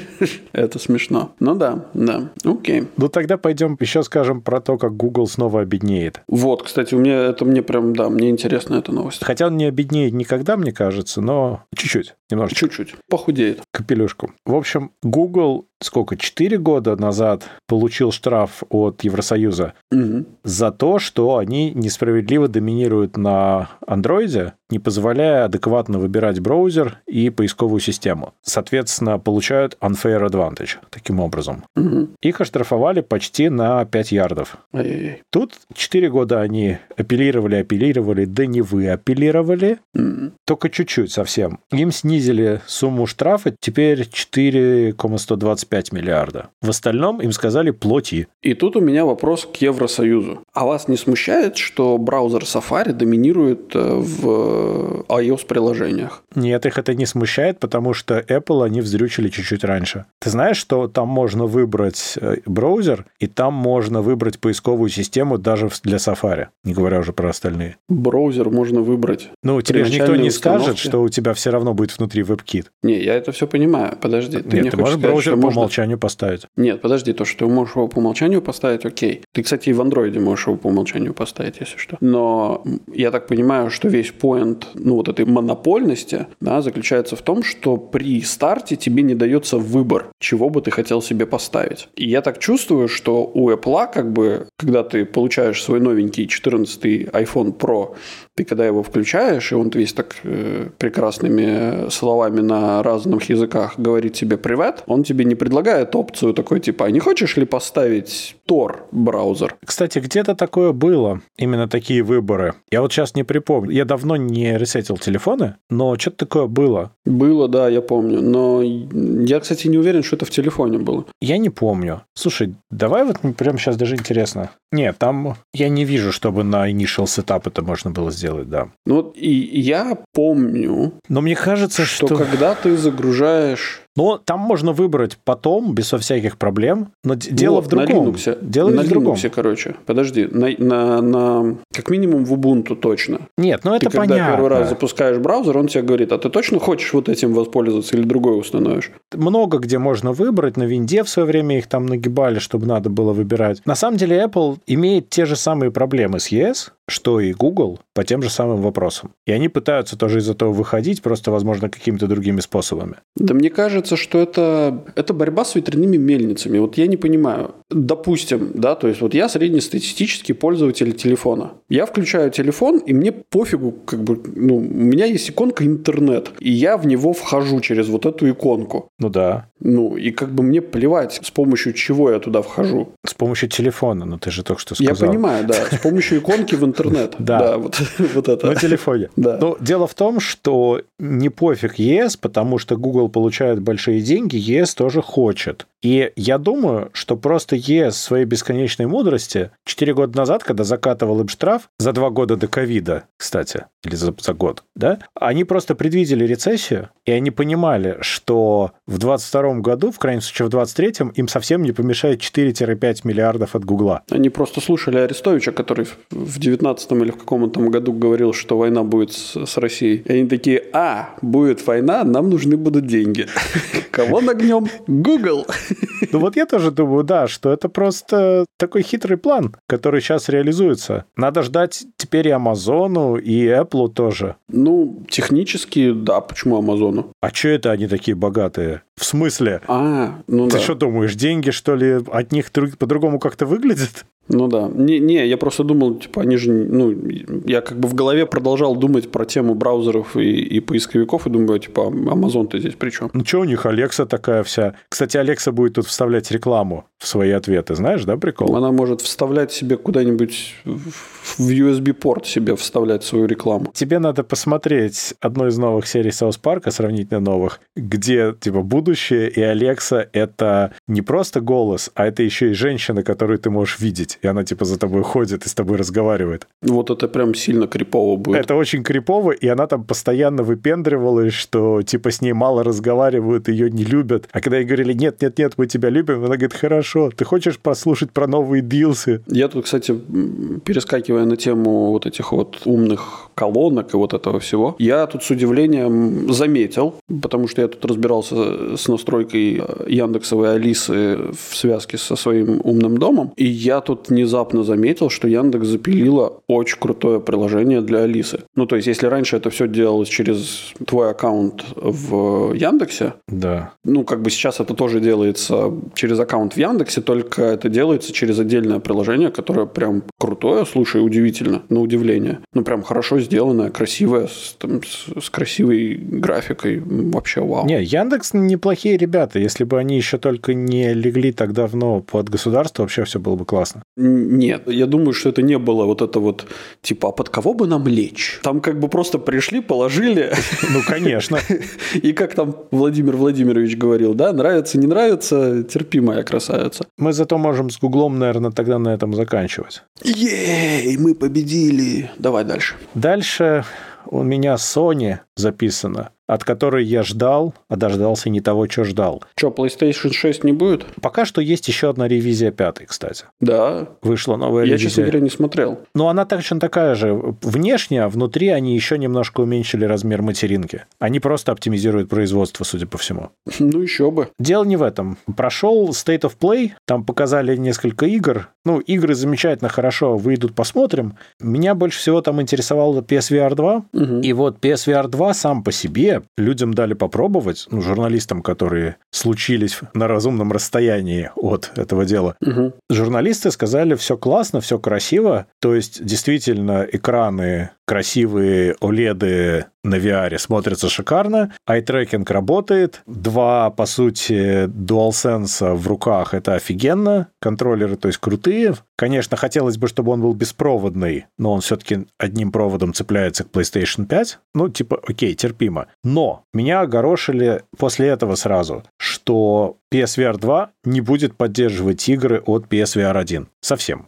это смешно. Ну да, да. Окей. Ну тогда пойдем еще скажем про то, как Google снова обеднеет. Вот, кстати, у меня это мне прям, да, мне интересна эта новость. Хотя он не обеднеет никогда, мне кажется, но чуть-чуть, немножечко. Чуть-чуть. Похудеет. Капелюшку. В общем, Google сколько, 4 года назад получил штраф от Евросоюза угу. за то, что они несправедливо доминируют на андроиде, не позволяя адекватно выбирать браузер и поисковую систему. Соответственно, получают unfair advantage таким образом. Угу. Их оштрафовали почти на 5 ярдов. Ай-яй-яй. Тут 4 года они апеллировали, апеллировали, да не вы апеллировали, угу. только чуть-чуть совсем. Им снизили снизили сумму штрафа, теперь 4,125 миллиарда. В остальном им сказали плати. И тут у меня вопрос к Евросоюзу. А вас не смущает, что браузер Safari доминирует э, в iOS-приложениях? Нет, их это не смущает, потому что Apple они вздрючили чуть-чуть раньше. Ты знаешь, что там можно выбрать э, браузер, и там можно выбрать поисковую систему даже для Safari, не говоря уже про остальные. Браузер можно выбрать. Ну, тебе же никто не скажет, что у тебя все равно будет внутри WebKit. Не, я это все понимаю. Подожди. Ты Нет, ты можешь сказать, браузер по можно... умолчанию поставить. Нет, подожди, то, что ты можешь его по умолчанию поставить, окей. Ты, кстати, и в андроиде можешь его по умолчанию поставить, если что. Но я так понимаю, что весь поинт, ну, вот этой монопольности, да, заключается в том, что при старте тебе не дается выбор, чего бы ты хотел себе поставить. И я так чувствую, что у Apple, как бы, когда ты получаешь свой новенький 14 iPhone Pro, ты когда его включаешь, и он весь так э, прекрасными словами на разных языках говорит тебе «привет», он тебе не предлагает опцию такой типа «а не хочешь ли поставить Tor браузер?» Кстати, где-то такое было, именно такие выборы. Я вот сейчас не припомню. Я давно не ресетил телефоны, но что-то такое было. Было, да, я помню. Но я, кстати, не уверен, что это в телефоне было. Я не помню. Слушай, давай вот прямо сейчас даже интересно. Нет, там я не вижу, чтобы на initial setup это можно было сделать, да. Ну вот и я помню. Но мне кажется, что, когда ты загружаешь но там можно выбрать потом, без всяких проблем. Но дело вот, в другом. На Linux. Дело на в другом. Linux, короче. Подожди. На, на, на, как минимум в Ubuntu точно. Нет, ну это ты, понятно. когда первый раз запускаешь браузер, он тебе говорит, а ты точно хочешь вот этим воспользоваться или другой установишь? Много где можно выбрать. На винде в свое время их там нагибали, чтобы надо было выбирать. На самом деле Apple имеет те же самые проблемы с ES, что и Google по тем же самым вопросам. И они пытаются тоже из этого выходить, просто, возможно, какими-то другими способами. Да мне кажется, что это, это борьба с ветряными мельницами. Вот я не понимаю. Допустим, да, то есть вот я среднестатистический пользователь телефона. Я включаю телефон, и мне пофигу, как бы, ну, у меня есть иконка интернет, и я в него вхожу через вот эту иконку. Ну да. Ну, и как бы мне плевать, с помощью чего я туда вхожу. С помощью телефона, ну ты же только что сказал. Я понимаю, да. С помощью иконки в интернет. Да. Вот, это. На телефоне. Да. Но дело в том, что не пофиг ЕС, потому что Google получает большие деньги, ЕС тоже хочет. И я думаю, что просто ЕС своей бесконечной мудрости 4 года назад, когда закатывал им штраф за 2 года до ковида, кстати, или за, за год, да, они просто предвидели рецессию, и они понимали, что в 22 году, в крайнем случае в 23 им совсем не помешает 4-5 миллиардов от Гугла. Они просто слушали Арестовича, который в 19 или в каком-то году говорил, что война будет с, с Россией. И они такие, а, будет война, нам нужны будут деньги. Кого нагнем? Google. Ну вот я тоже думаю, да, что это просто такой хитрый план, который сейчас реализуется. Надо ждать теперь и Амазону, и Apple тоже. Ну, технически, да, почему Амазону? А что это они такие богатые? В смысле? А, ну Ты да. что думаешь, деньги, что ли, от них по-другому как-то выглядят? Ну да. Не, не, я просто думал, типа, они же, ну, я как бы в голове продолжал думать про тему браузеров и, и поисковиков, и думаю, типа, Amazon-то здесь при чем? Ну что у них, Алекса такая вся. Кстати, Алекса будет тут вставлять рекламу в свои ответы, знаешь, да, прикол? Она может вставлять себе куда-нибудь в USB-порт себе вставлять свою рекламу. Тебе надо посмотреть одну из новых серий Саус Парка, сравнительно новых, где, типа, будущее и Алекса — это не просто голос, а это еще и женщина, которую ты можешь видеть. И она, типа, за тобой ходит и с тобой разговаривает. Вот это прям сильно крипово будет. Это очень крипово, и она там постоянно выпендривалась, что, типа, с ней мало разговаривают, ее не любят. А когда ей говорили, нет, нет, нет, мы тебя любим, она говорит, хорошо, ты хочешь послушать про новые дилсы? Я тут, кстати, перескакивая на тему вот этих вот умных колонок и вот этого всего, я тут с удивлением заметил, потому что я тут разбирался с настройкой Яндексовой Алисы в связке со своим умным домом, и я тут внезапно заметил, что Яндекс запилила очень крутое приложение для Алисы. Ну, то есть, если раньше это все делалось через твой аккаунт в Яндексе, да. ну, как бы сейчас это тоже делается через аккаунт в Яндексе, только это делается через отдельное приложение, которое прям крутое, слушай, удивительно, на удивление. Ну, прям хорошо сделанное, красивое, с, там, с, с красивой графикой, вообще вау. Не, Яндекс неплохие ребята, если бы они еще только не легли так давно под государство, вообще все было бы классно. Нет, я думаю, что это не было вот это вот, типа, а под кого бы нам лечь? Там как бы просто пришли, положили. Ну, конечно. И как там Владимир Владимирович говорил, да, нравится, не нравится, терпи, моя красавица. Мы зато можем с Гуглом, наверное, тогда на этом заканчивать. Ей, мы победили. Давай дальше. Дальше. У меня Sony записано от которой я ждал, а дождался не того, что ждал. Что, PlayStation 6 не будет? Пока что есть еще одна ревизия пятой, кстати. Да. Вышла новая я, ревизия. Я, честно говоря, не смотрел. Но она точно такая же. Внешне, а внутри они еще немножко уменьшили размер материнки. Они просто оптимизируют производство, судя по всему. Ну, еще бы. Дело не в этом. Прошел State of Play, там показали несколько игр. Ну, игры замечательно, хорошо, выйдут, посмотрим. Меня больше всего там интересовало PSVR 2. Угу. И вот PSVR 2 сам по себе людям дали попробовать, ну, журналистам, которые случились на разумном расстоянии от этого дела. Угу. Журналисты сказали, все классно, все красиво. То есть, действительно, экраны красивые OLED на VR смотрятся шикарно, ай-трекинг работает, два, по сути, DualSense в руках, это офигенно, контроллеры, то есть крутые. Конечно, хотелось бы, чтобы он был беспроводный, но он все-таки одним проводом цепляется к PlayStation 5. Ну, типа, окей, терпимо. Но меня огорошили после этого сразу, что PSVR 2 не будет поддерживать игры от PSVR 1. Совсем.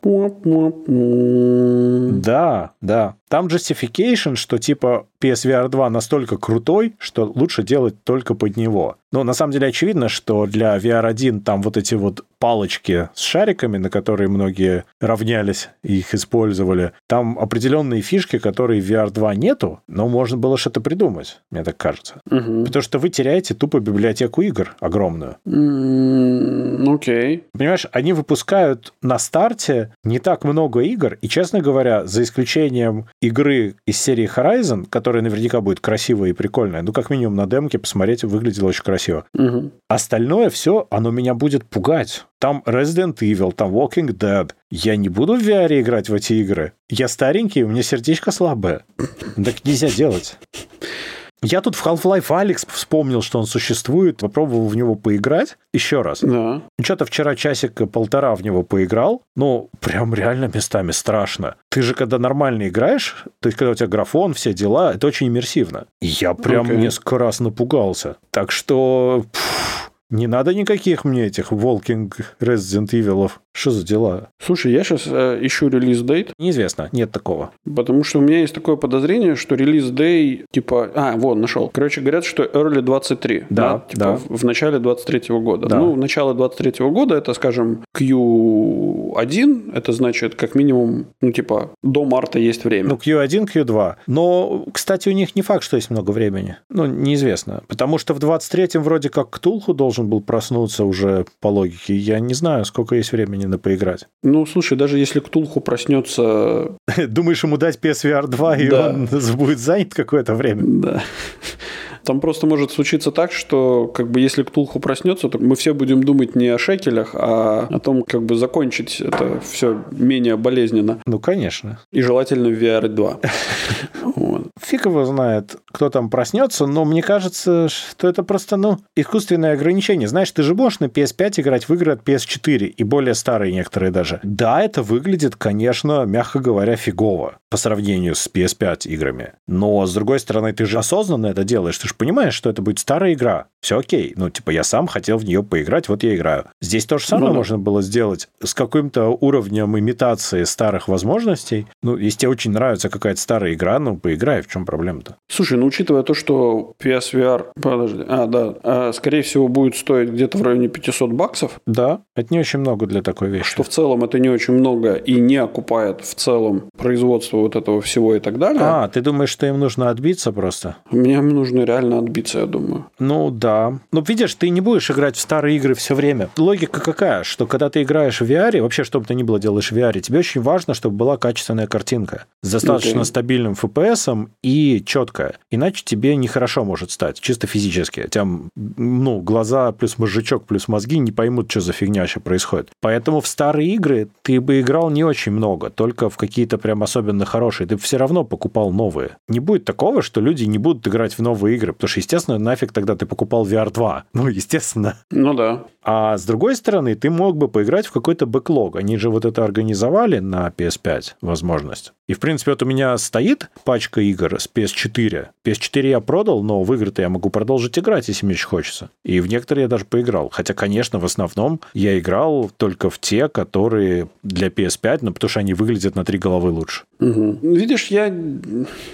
Да, да. Там justification, что типа PSVR 2 настолько крутой, что лучше делать только под него. Но на самом деле очевидно, что для VR 1 там вот эти вот палочки с шариками, на которые многие равнялись и их использовали, там определенные фишки, которые в VR 2 нету, но можно было что-то придумать, мне так кажется. Угу. Потому что вы теряете тупо библиотеку игр огромную. Окей. Okay. Понимаешь, они выпускают на старте не так много игр, и, честно говоря, за исключением игры из серии Horizon, которая наверняка будет красивая и прикольная, ну, как минимум на демке посмотреть, выглядело очень красиво. Угу. Остальное все, оно меня будет пугать. Там Resident Evil, там Walking Dead. Я не буду в VR играть в эти игры. Я старенький, у меня сердечко слабое. Так нельзя делать. Я тут в Half-Life Алекс вспомнил, что он существует, попробовал в него поиграть еще раз. Да. Что-то вчера часик-полтора в него поиграл, но прям реально местами страшно. Ты же когда нормально играешь, то есть когда у тебя графон, все дела, это очень иммерсивно. Я прям okay. несколько раз напугался. Так что... Пфф, не надо никаких мне этих Walking Resident Evil. Что за дела? Слушай, я сейчас э, ищу релиз дейт. Неизвестно, нет такого. Потому что у меня есть такое подозрение, что релиз дей, типа... А, вот, нашел. Короче, говорят, что early 23. Да, да. Типа да. В, в начале 23 года. Да. Ну, начало 23 года, это, скажем, Q1, это значит, как минимум, ну, типа, до марта есть время. Ну, Q1, Q2. Но, кстати, у них не факт, что есть много времени. Ну, неизвестно. Потому что в 23-м вроде как Ктулху должен должен был проснуться уже по логике. Я не знаю, сколько есть времени на поиграть. Ну, слушай, даже если Ктулху проснется... Думаешь, ему дать PSVR 2, и он будет занят какое-то время? Да. Там просто может случиться так, что как бы если Ктулху проснется, то мы все будем думать не о шекелях, а о том, как бы закончить это все менее болезненно. Ну, конечно. И желательно в VR 2. Фиг его знает, кто там проснется, но мне кажется, что это просто, ну, искусственное ограничение. Знаешь, ты же можешь на PS5 играть в игры от PS4, и более старые некоторые даже. Да, это выглядит, конечно, мягко говоря, фигово по сравнению с PS5 играми. Но, с другой стороны, ты же осознанно это делаешь. Ты же понимаешь, что это будет старая игра. Все окей. Ну, типа, я сам хотел в нее поиграть, вот я играю. Здесь то же самое ну, можно было сделать с каким-то уровнем имитации старых возможностей. Ну, если тебе очень нравится какая-то старая игра, ну, поиграй, в чем проблема-то? Слушай, ну, учитывая то, что PSVR, подожди, а, да, а, скорее всего, будет стоить где-то в районе 500 баксов. Да, это не очень много для такой вещи. Что в целом это не очень много и не окупает в целом производство вот этого всего и так далее. А, ты думаешь, что им нужно отбиться просто? Мне нужно реально отбиться, я думаю. Ну, да, да. Ну, видишь, ты не будешь играть в старые игры все время. Логика какая? Что когда ты играешь в VR, вообще, что бы ты ни было делаешь в VR, тебе очень важно, чтобы была качественная картинка с достаточно okay. стабильным FPS и четкая. Иначе тебе нехорошо может стать, чисто физически. Тебя, ну, глаза плюс мозжечок плюс мозги не поймут, что за фигня вообще происходит. Поэтому в старые игры ты бы играл не очень много, только в какие-то прям особенно хорошие. Ты все равно покупал новые. Не будет такого, что люди не будут играть в новые игры, потому что, естественно, нафиг тогда ты покупал VR 2. Ну, естественно. Ну да. А с другой стороны, ты мог бы поиграть в какой-то бэклог. Они же вот это организовали на PS5 возможность. И, в принципе, вот у меня стоит пачка игр с PS4. PS4 я продал, но в игры-то я могу продолжить играть, если мне очень хочется. И в некоторые я даже поиграл. Хотя, конечно, в основном я играл только в те, которые для PS5, но потому что они выглядят на три головы лучше. Угу. Видишь, я,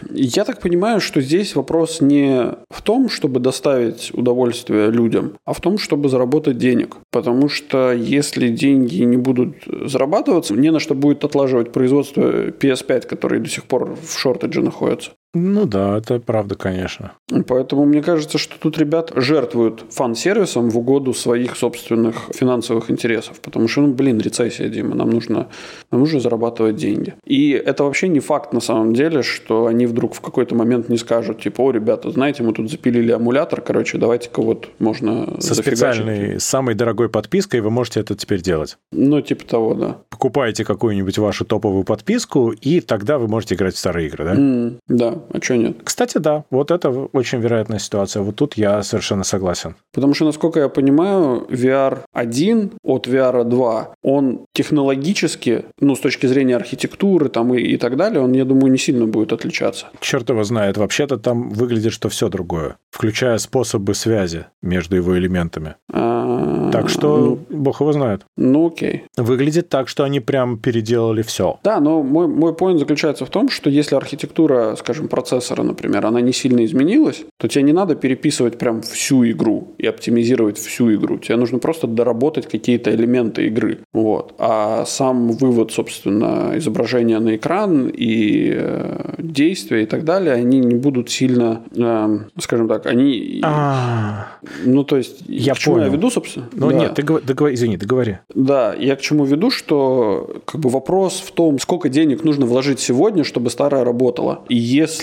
я так понимаю, что здесь вопрос не в том, чтобы доставить удовольствие людям, а в том, чтобы заработать денег. Потому что если деньги не будут зарабатываться, не на что будет отлаживать производство PS5, которые до сих пор в шортедже находятся. Ну да, это правда, конечно. Поэтому мне кажется, что тут ребят жертвуют фан-сервисом в угоду своих собственных финансовых интересов. Потому что, ну, блин, рецессия, Дима, нам нужно, нам нужно зарабатывать деньги. И это вообще не факт на самом деле, что они вдруг в какой-то момент не скажут, типа, о, ребята, знаете, мы тут запилили эмулятор, короче, давайте-ка вот можно Со специальной, самой дорогой подпиской вы можете это теперь делать. Ну, типа того, да. Покупаете какую-нибудь вашу топовую подписку, и тогда вы можете играть в старые игры, да? Mm, да, а что нет? Кстати, да, вот это очень вероятная ситуация. Вот тут я совершенно согласен. Потому что, насколько я понимаю, VR 1 от VR 2, он технологически, ну, с точки зрения архитектуры там и, и так далее, он, я думаю, не сильно будет отличаться. Черт его знает. Вообще-то там выглядит, что все другое, включая способы связи между его элементами. А, так что, ну, бог его знает. Ну, окей. Выглядит так, что они прям переделали все. Да, но мой, мой поинт заключается в том, что если архитектура, скажем, процессора, например, она не сильно изменилась, то тебе не надо переписывать прям всю игру и оптимизировать всю игру. Тебе нужно просто доработать какие-то элементы игры. Вот. А сам вывод, собственно, изображения на экран и э, действия и так далее, они не будут сильно, э, скажем так, они... А, Ну, то есть, Я к чему понял. я веду, собственно? Ну Да. нет, ты, гов- договори- извини, договори. Да, я к чему веду, что как бы вопрос в том, сколько денег нужно вложить сегодня, чтобы старая работала. И если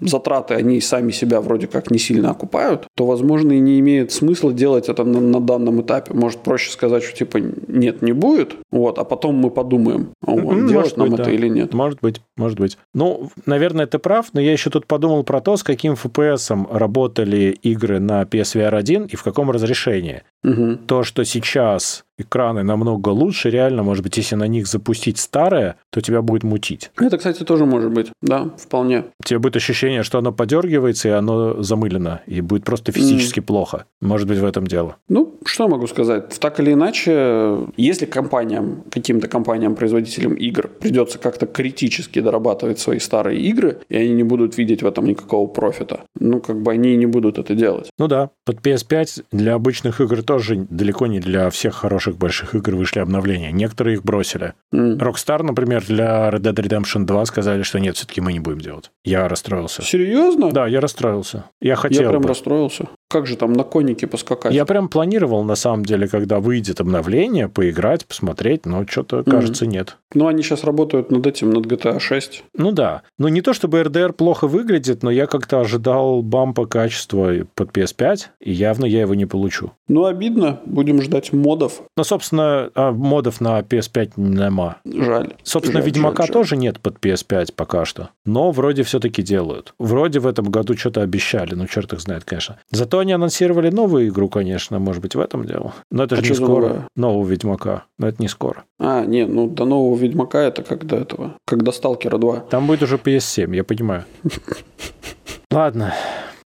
затраты, они сами себя вроде как не сильно окупают, то, возможно, и не имеет смысла делать это на, на данном этапе. Может, проще сказать, что типа нет, не будет, вот, а потом мы подумаем, вот, М, делать может нам быть, это да. или нет. Может быть, может быть. Ну, наверное, ты прав, но я еще тут подумал про то, с каким FPS работали игры на PSVR 1 и в каком разрешении. Мгм. То, что сейчас экраны намного лучше, реально, может быть, если на них запустить старое, то тебя будет мутить. Это, кстати, тоже может быть, да, вполне. У тебя будет ощущение, что оно подергивается, и оно замылено, и будет просто физически плохо. Может быть, в этом дело. Ну, что я могу сказать? Так или иначе, если компаниям, каким-то компаниям-производителям игр придется как-то критически дорабатывать свои старые игры, и они не будут видеть в этом никакого профита, ну, как бы они и не будут это делать. Ну да, под PS5 для обычных игр тоже далеко не для всех хороших больших игр вышли обновления. Некоторые их бросили. М. Rockstar, например, для Red Dead Redemption 2 сказали, что нет, все-таки мы не будем делать. Я расстроился. Серьезно? Да, я расстроился. Я хотел Я прям бы. расстроился. Как же там на конике поскакать? Я прям планировал, на самом деле, когда выйдет обновление, поиграть, посмотреть, но что-то, кажется, нет. Ну, они сейчас работают над этим, над GTA 6. Ну да. Ну не то чтобы RDR плохо выглядит, но я как-то ожидал бампа качества под PS5, и явно я его не получу. Ну, обидно. Будем ждать модов. Но, собственно, а, модов на PS5 нема. Жаль. Собственно, Жаль, Ведьмака жаль, жаль. тоже нет под PS5 пока что. Но вроде все-таки делают. Вроде в этом году что-то обещали. Ну, черт их знает, конечно. Зато они анонсировали новую игру, конечно. Может быть, в этом дело. Но это А же не скоро. новая? Нового Ведьмака. Но это не скоро. А, нет, ну до нового Ведьмака это как до этого. Как до Сталкера 2. Там будет уже PS7, я понимаю. Ладно.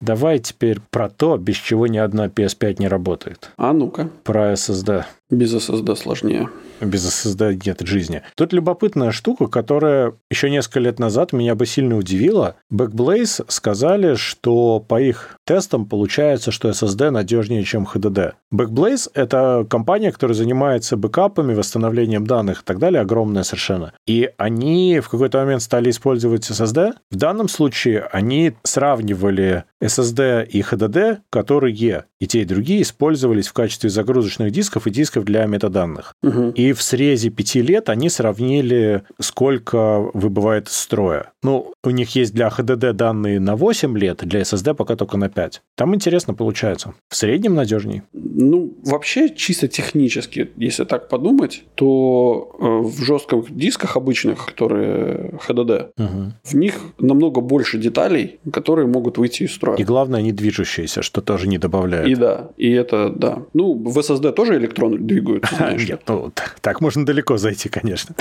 Давай теперь про то, без чего ни одна PS5 не работает. А ну-ка. Про SSD. Без SSD сложнее. Без SSD нет жизни. Тут любопытная штука, которая еще несколько лет назад меня бы сильно удивила. Backblaze сказали, что по их тестам получается, что SSD надежнее, чем HDD. Backblaze — это компания, которая занимается бэкапами, восстановлением данных и так далее, огромная совершенно. И они в какой-то момент стали использовать SSD. В данном случае они сравнивали SSD и HDD, которые и те, и другие использовались в качестве загрузочных дисков и дисков для метаданных. Мгм. И в срезе пяти лет они сравнили, сколько выбывает из строя. Ну, у них есть для HDD данные на 8 лет, для SSD пока только на 5. Там интересно получается. В среднем надежней. Ну, вообще, чисто технически, если так подумать, то э, в жестких дисках обычных, которые HDD, угу. в них намного больше деталей, которые могут выйти из строя. И главное, они движущиеся, что тоже не добавляет. И да, и это да. Ну, в SSD тоже электроны двигаются, знаешь. Нет, ну, так можно далеко зайти, конечно.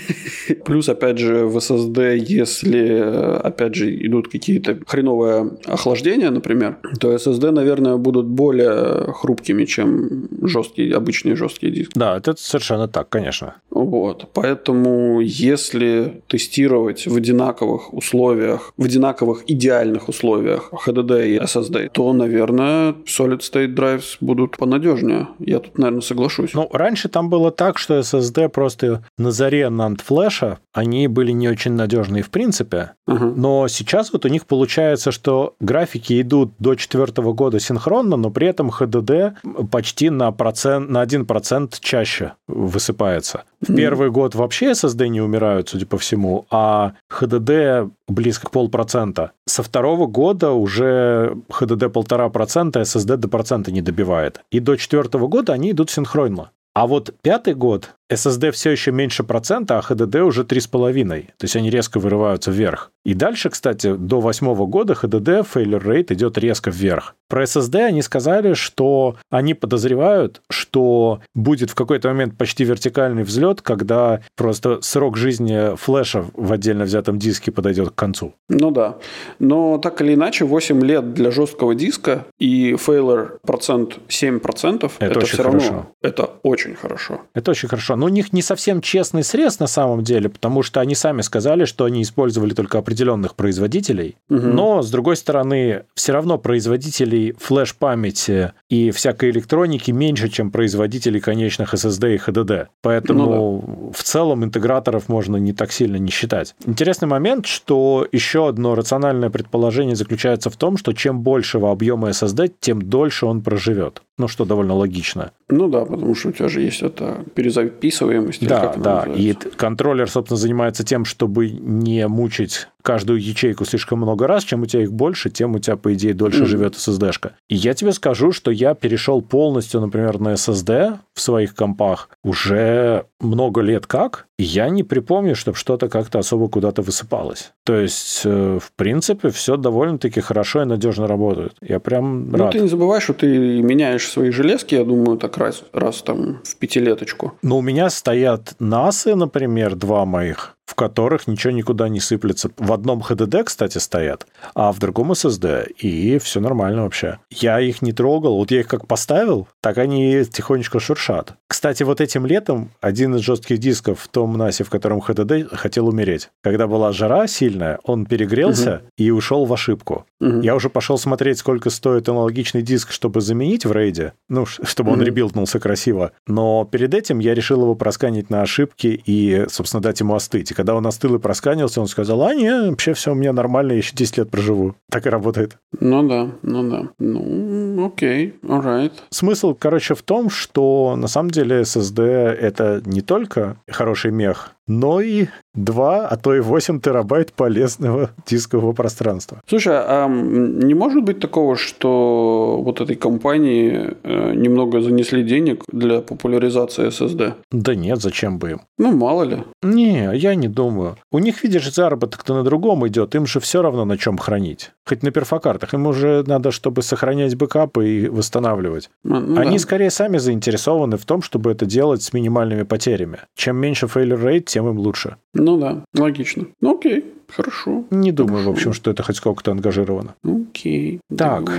Плюс, опять же, в SSD, если, опять же, идут какие-то хреновые охлаждения, например, то SSD, наверное, будут более хрупкими, чем жесткие, обычные жесткие диски. Да, это совершенно так, конечно. Вот. Поэтому, если тестировать в одинаковых условиях, в одинаковых идеальных условиях HDD и SSD, то, наверное, Solid State Drives будут понадежнее. Я тут, наверное, соглашусь. Ну, раньше там было так, что SSD просто на заре NAND флеша, они были не очень надежные в принципе, uh-huh. но сейчас вот у них получается, что графики идут до четвертого года синхронно, но при этом HDD почти на, процент, на 1% чаще высыпается. В первый год вообще SSD не умирают, судя по всему, а HDD близко к полпроцента. Со второго года уже HDD полтора процента, SSD до процента не добивает. И до четвертого года они идут синхронно. А вот пятый год SSD все еще меньше процента, а HDD уже 3,5. То есть они резко вырываются вверх. И дальше, кстати, до восьмого года HDD failure rate идет резко вверх. Про SSD они сказали, что они подозревают, что будет в какой-то момент почти вертикальный взлет, когда просто срок жизни флеша в отдельно взятом диске подойдет к концу. Ну да. Но так или иначе, 8 лет для жесткого диска и failure процент 7%, это, это все хорошо. равно это очень хорошо. Это очень хорошо. Но у них не совсем честный срез на самом деле, потому что они сами сказали, что они использовали только определенных производителей. Угу. Но, с другой стороны, все равно производителей флеш-памяти и всякой электроники меньше, чем производителей конечных SSD и HDD. Поэтому ну, да. в целом интеграторов можно не так сильно не считать. Интересный момент, что еще одно рациональное предположение заключается в том, что чем большего объема SSD, тем дольше он проживет. Ну, что довольно логично. Ну да, потому что у тебя же есть это перезаписываемость. Да, да. И контроллер, собственно, занимается тем, чтобы не мучить каждую ячейку слишком много раз, чем у тебя их больше, тем у тебя, по идее, дольше mm. живет SSD-шка. И я тебе скажу, что я перешел полностью, например, на SSD в своих компах уже много лет как, я не припомню, чтобы что-то как-то особо куда-то высыпалось. То есть, э, в принципе, все довольно-таки хорошо и надежно работает. Я прям ну, ты не забывай, что ты меняешь свои железки, я думаю, так раз, раз там в пятилеточку. Ну, у меня стоят НАСы, например, два моих, в которых ничего никуда не сыплется. В одном HDD, кстати, стоят, а в другом SSD. И все нормально вообще. Я их не трогал. Вот я их как поставил, так они тихонечко шуршат. Кстати, вот этим летом один из жестких дисков в том NAS, в котором HDD, хотел умереть. Когда была жара сильная, он перегрелся угу. и ушел в ошибку. Угу. Я уже пошел смотреть, сколько стоит аналогичный диск, чтобы заменить в рейде, ну, чтобы он угу. ребилтнулся красиво. Но перед этим я решил его просканить на ошибки и, собственно, дать ему остыть когда он остыл и просканился, он сказал, а, не, вообще все у меня нормально, я еще 10 лет проживу. Так и работает. Ну да, ну да. Ну, окей, alright. Смысл, короче, в том, что на самом деле SSD это не только хороший мех, но и 2, а то и 8 терабайт полезного дискового пространства. Слушай, а не может быть такого, что вот этой компании э, немного занесли денег для популяризации SSD? Да нет, зачем бы им? Ну, мало ли. Не, я не думаю. У них, видишь, заработок-то на другом идет, им же все равно на чем хранить. Хоть на перфокартах, им уже надо, чтобы сохранять бэкапы и восстанавливать. Ну, Они да. скорее сами заинтересованы в том, чтобы это делать с минимальными потерями. Чем меньше failure rate, тем им лучше. Ну да, логично. Ну окей. Хорошо. Не думаю, хорошо. в общем, что это хоть сколько-то ангажировано. Окей. Так,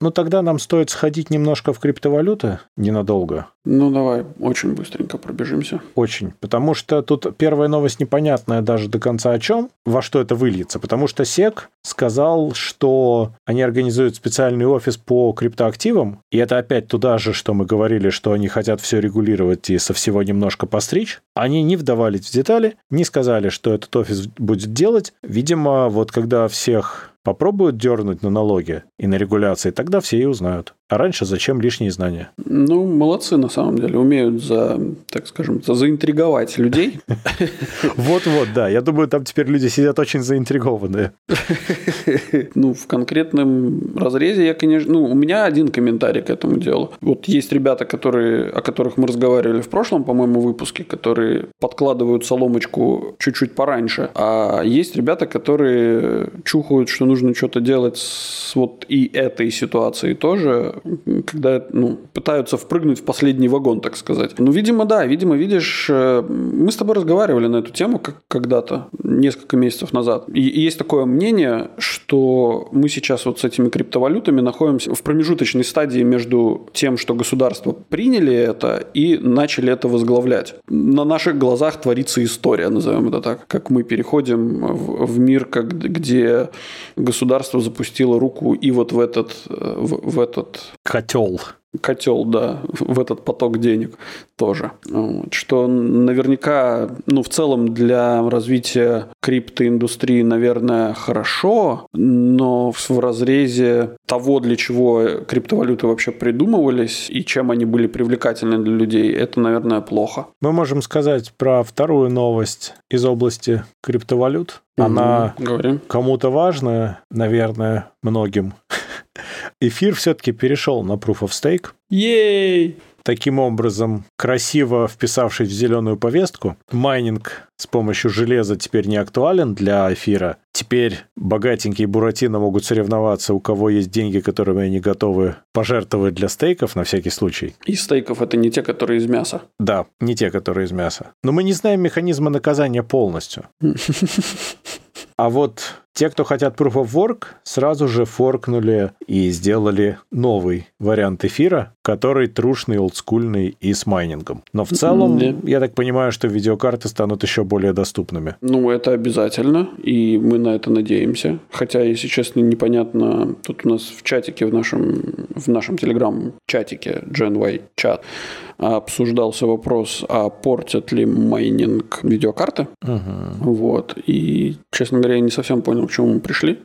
ну тогда нам стоит сходить немножко в криптовалюты ненадолго. Ну давай, очень быстренько пробежимся. Очень, потому что тут первая новость непонятная даже до конца о чем, во что это выльется, потому что СЕК сказал, что они организуют специальный офис по криптоактивам, и это опять туда же, что мы говорили, что они хотят все регулировать и со всего немножко постричь. Они не вдавались в детали, не сказали, что этот офис будет делать, Видимо, вот когда всех попробуют дернуть на налоги и на регуляции, тогда все и узнают. А раньше зачем лишние знания? Ну, молодцы на самом деле. Умеют за, так скажем, за заинтриговать людей. Вот-вот, да. Я думаю, там теперь люди сидят очень заинтригованные. Ну, в конкретном разрезе я, конечно... Ну, у меня один комментарий к этому делу. Вот есть ребята, которые, о которых мы разговаривали в прошлом, по-моему, выпуске, которые подкладывают соломочку чуть-чуть пораньше. А есть ребята, которые чухают, что нужно что-то делать с вот и этой ситуацией тоже, когда ну, пытаются впрыгнуть в последний вагон, так сказать. Ну, видимо, да, видимо, видишь, э, мы с тобой разговаривали на эту тему когда-то, несколько месяцев назад. И, есть такое мнение, что мы сейчас вот с этими криптовалютами находимся в промежуточной стадии между тем, что государства приняли это и начали это возглавлять. На наших глазах творится история, назовем это так, как мы переходим в, мир, где государство запустило руку и вот в этот, э, в этот котел котел, да, в этот поток денег тоже. Вот. Что наверняка, ну, в целом для развития криптоиндустрии, наверное, хорошо, но в разрезе того, для чего криптовалюты вообще придумывались и чем они были привлекательны для людей, это, наверное, плохо. Мы можем сказать про вторую новость из области криптовалют. Она угу, кому-то важна, наверное, многим. Эфир все-таки перешел на Proof of Stake. Ей! Таким образом, красиво вписавшись в зеленую повестку, майнинг с помощью железа теперь не актуален для эфира. Теперь богатенькие Буратино могут соревноваться, у кого есть деньги, которыми они готовы пожертвовать для стейков на всякий случай. И стейков это не те, которые из мяса. Да, не те, которые из мяса. Но мы не знаем механизма наказания полностью. А вот те, кто хотят Proof of Work, сразу же форкнули и сделали новый вариант эфира, который трушный, олдскульный и с майнингом. Но в целом, yeah. я так понимаю, что видеокарты станут еще более доступными. Ну, это обязательно, и мы на это надеемся. Хотя, если честно, непонятно, тут у нас в чатике, в нашем, в нашем телеграм-чатике, GenY чат, обсуждался вопрос, а портят ли майнинг видеокарты. Угу. Вот. И, честно говоря, я не совсем понял, к чему мы пришли.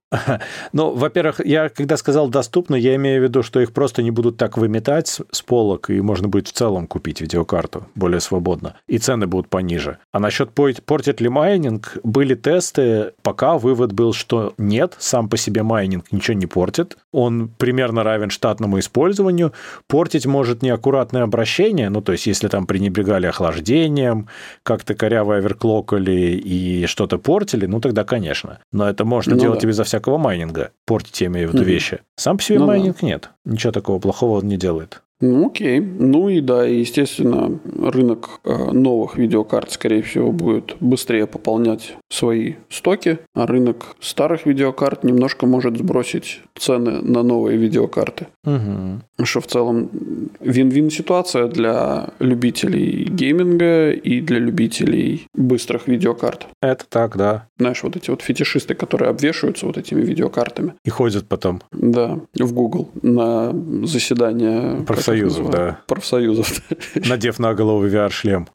Ну, во-первых, я когда сказал доступно, я имею в виду, что их просто не будут так выметать с полок, и можно будет в целом купить видеокарту более свободно. И цены будут пониже. А насчет портит ли майнинг, были тесты, пока вывод был, что нет, сам по себе майнинг ничего не портит. Он примерно равен штатному использованию. Портить может неаккуратное обращение, ну, то есть если там пренебрегали охлаждением, как-то коряво оверклокали и что-то портили, ну, тогда, конечно. Но это можно ну, делать да. и безо всякого майнинга. Портить, я имею в виду, угу. вещи. Сам по себе ну, майнинг да. нет. Ничего такого плохого он не делает. Ну, окей. Ну и да, естественно, рынок э, новых видеокарт, скорее всего, будет быстрее пополнять свои стоки, а рынок старых видеокарт немножко может сбросить цены на новые видеокарты. Угу. Что в целом вин-вин ситуация для любителей гейминга и для любителей быстрых видеокарт. Это так, да. Знаешь, вот эти вот фетишисты, которые обвешиваются вот этими видеокартами. И ходят потом. Да, в Google на заседание профсоюзов, да. Профсоюзов. Надев на голову VR-шлем.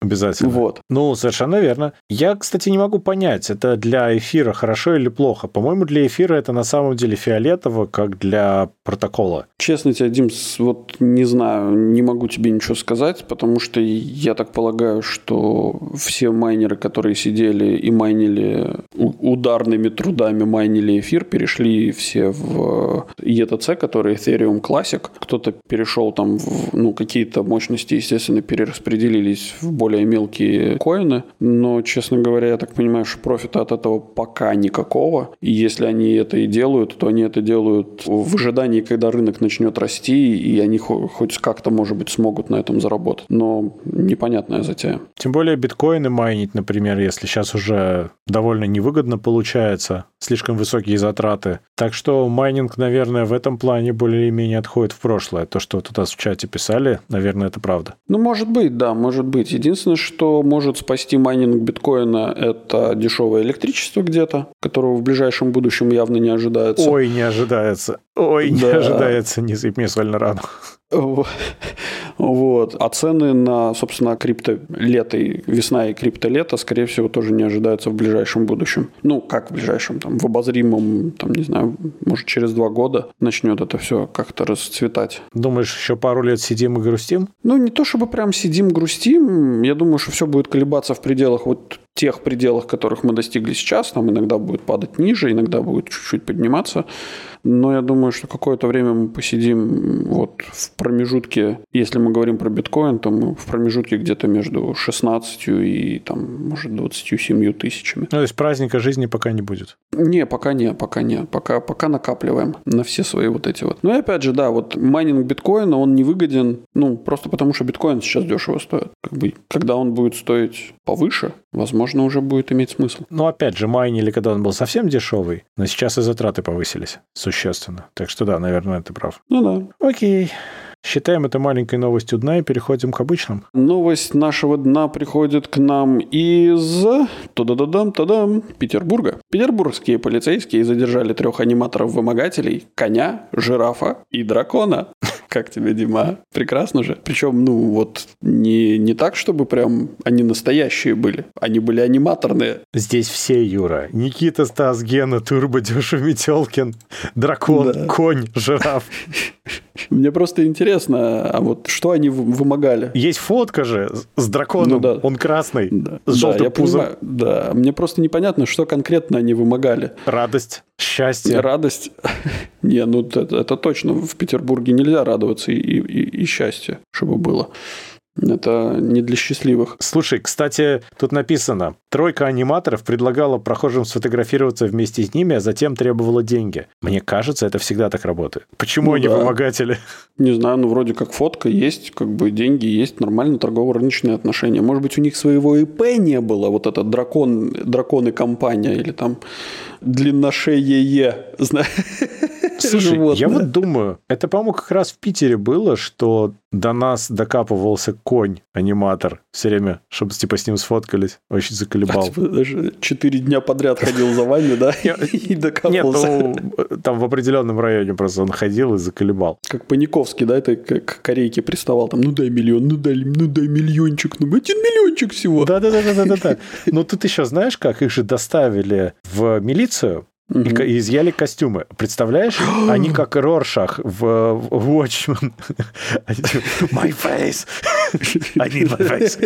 Обязательно. Вот. Ну, совершенно верно. Я, кстати, не могу понять, это для эфира хорошо или плохо. По-моему, для эфира это на самом деле фиолетово, как для протокола. Честно тебе, Дим, вот не знаю, не могу тебе ничего сказать, потому что я так полагаю, что все майнеры, которые сидели и майнили ударными трудами майнили эфир, перешли все в ETC, который Ethereum Classic. Кто-то перешел там, в, ну, какие-то мощности, естественно, перераспределились в более мелкие коины, но, честно говоря, я так понимаю, что профита от этого пока никакого, и если они это и делают, то они это делают в ожидании, когда рынок начнет расти, и они хоть как-то, может быть, смогут на этом заработать, но непонятная затея. Тем более биткоины майнить, например, если сейчас уже довольно невыгодно получается, слишком высокие затраты. Так что майнинг, наверное, в этом плане более-менее отходит в прошлое. То, что тут в чате писали, наверное, это правда. Ну, может быть, да, может быть. Единственное, что может спасти майнинг биткоина, это дешевое электричество где-то, которого в ближайшем будущем явно не ожидается. Ой, не ожидается. Ой, не да. ожидается. Не сыпь мне соль на рану. Вот. А цены на, собственно, крипто лето и весна и крипто лето, скорее всего, тоже не ожидаются в ближайшем будущем. Ну, как в ближайшем, там, в обозримом, там, не знаю, может, через два года начнет это все как-то расцветать. Думаешь, еще пару лет сидим и грустим? Ну, не то чтобы прям сидим, грустим. Я думаю, что все будет колебаться в пределах вот тех пределах, которых мы достигли сейчас. Там иногда будет падать ниже, иногда будет чуть-чуть подниматься. Но я думаю, что какое-то время мы посидим вот в промежутке, если мы говорим про биткоин, то мы в промежутке где-то между 16 и там, может, 27 тысячами. Ну, то есть праздника жизни пока не будет? Не, пока не, пока не. Пока, пока накапливаем на все свои вот эти вот. Ну и опять же, да, вот майнинг биткоина, он не выгоден, ну, просто потому что биткоин сейчас дешево стоит. Как бы, когда он будет стоить повыше, возможно, уже будет иметь смысл. Ну, опять же, майнили, когда он был совсем дешевый, но сейчас и затраты повысились существенно. Так что да, наверное, ты прав. Ну да. Окей. Считаем это маленькой новостью дна и переходим к обычным. Новость нашего дна приходит к нам из тадададам тадам Петербурга. Петербургские полицейские задержали трех аниматоров-вымогателей, коня, жирафа и дракона. Как тебе, Дима? Прекрасно же. Причем, ну, вот не, не так, чтобы прям они настоящие были. Они были аниматорные. Здесь все, Юра. Никита, Стас, Гена, Турбо, Дюша, Метелкин, дракон, да. конь, жираф. Мне просто интересно, а вот что они вымогали? Есть фотка же с драконом, ну, да. он красный, да. с желтым да, пузом. Понимаю, да, мне просто непонятно, что конкретно они вымогали. Радость, счастье. Радость. Не, ну это, это точно в Петербурге нельзя радоваться и, и, и счастье, чтобы было. Это не для счастливых. Слушай, кстати, тут написано, тройка аниматоров предлагала прохожим сфотографироваться вместе с ними, а затем требовала деньги. Мне кажется, это всегда так работает. Почему ну, они да. вымогатели? Не знаю, ну вроде как фотка есть, как бы деньги есть, нормально торгово-рыночные отношения. Может быть, у них своего ИП не было, вот этот дракон, драконы компания или там длинношеее, знаешь. Слушай, животное. я вот думаю, это, по-моему, как раз в Питере было, что до нас докапывался конь-аниматор все время, чтобы типа с ним сфоткались. Очень заколебал. А, типа, даже четыре дня подряд ходил за вами, да? И докапывался. Нет, ну, там в определенном районе просто он ходил и заколебал. Как Паниковский, да, это как корейки приставал, там, ну дай миллион, ну дай, ну дай миллиончик, ну один миллиончик всего. Да-да-да-да-да. Но тут еще знаешь как? Их же доставили в милицию, концепцию Угу. И, изъяли костюмы. Представляешь? Они как Роршах в, в Watchmen. My face! I need my face.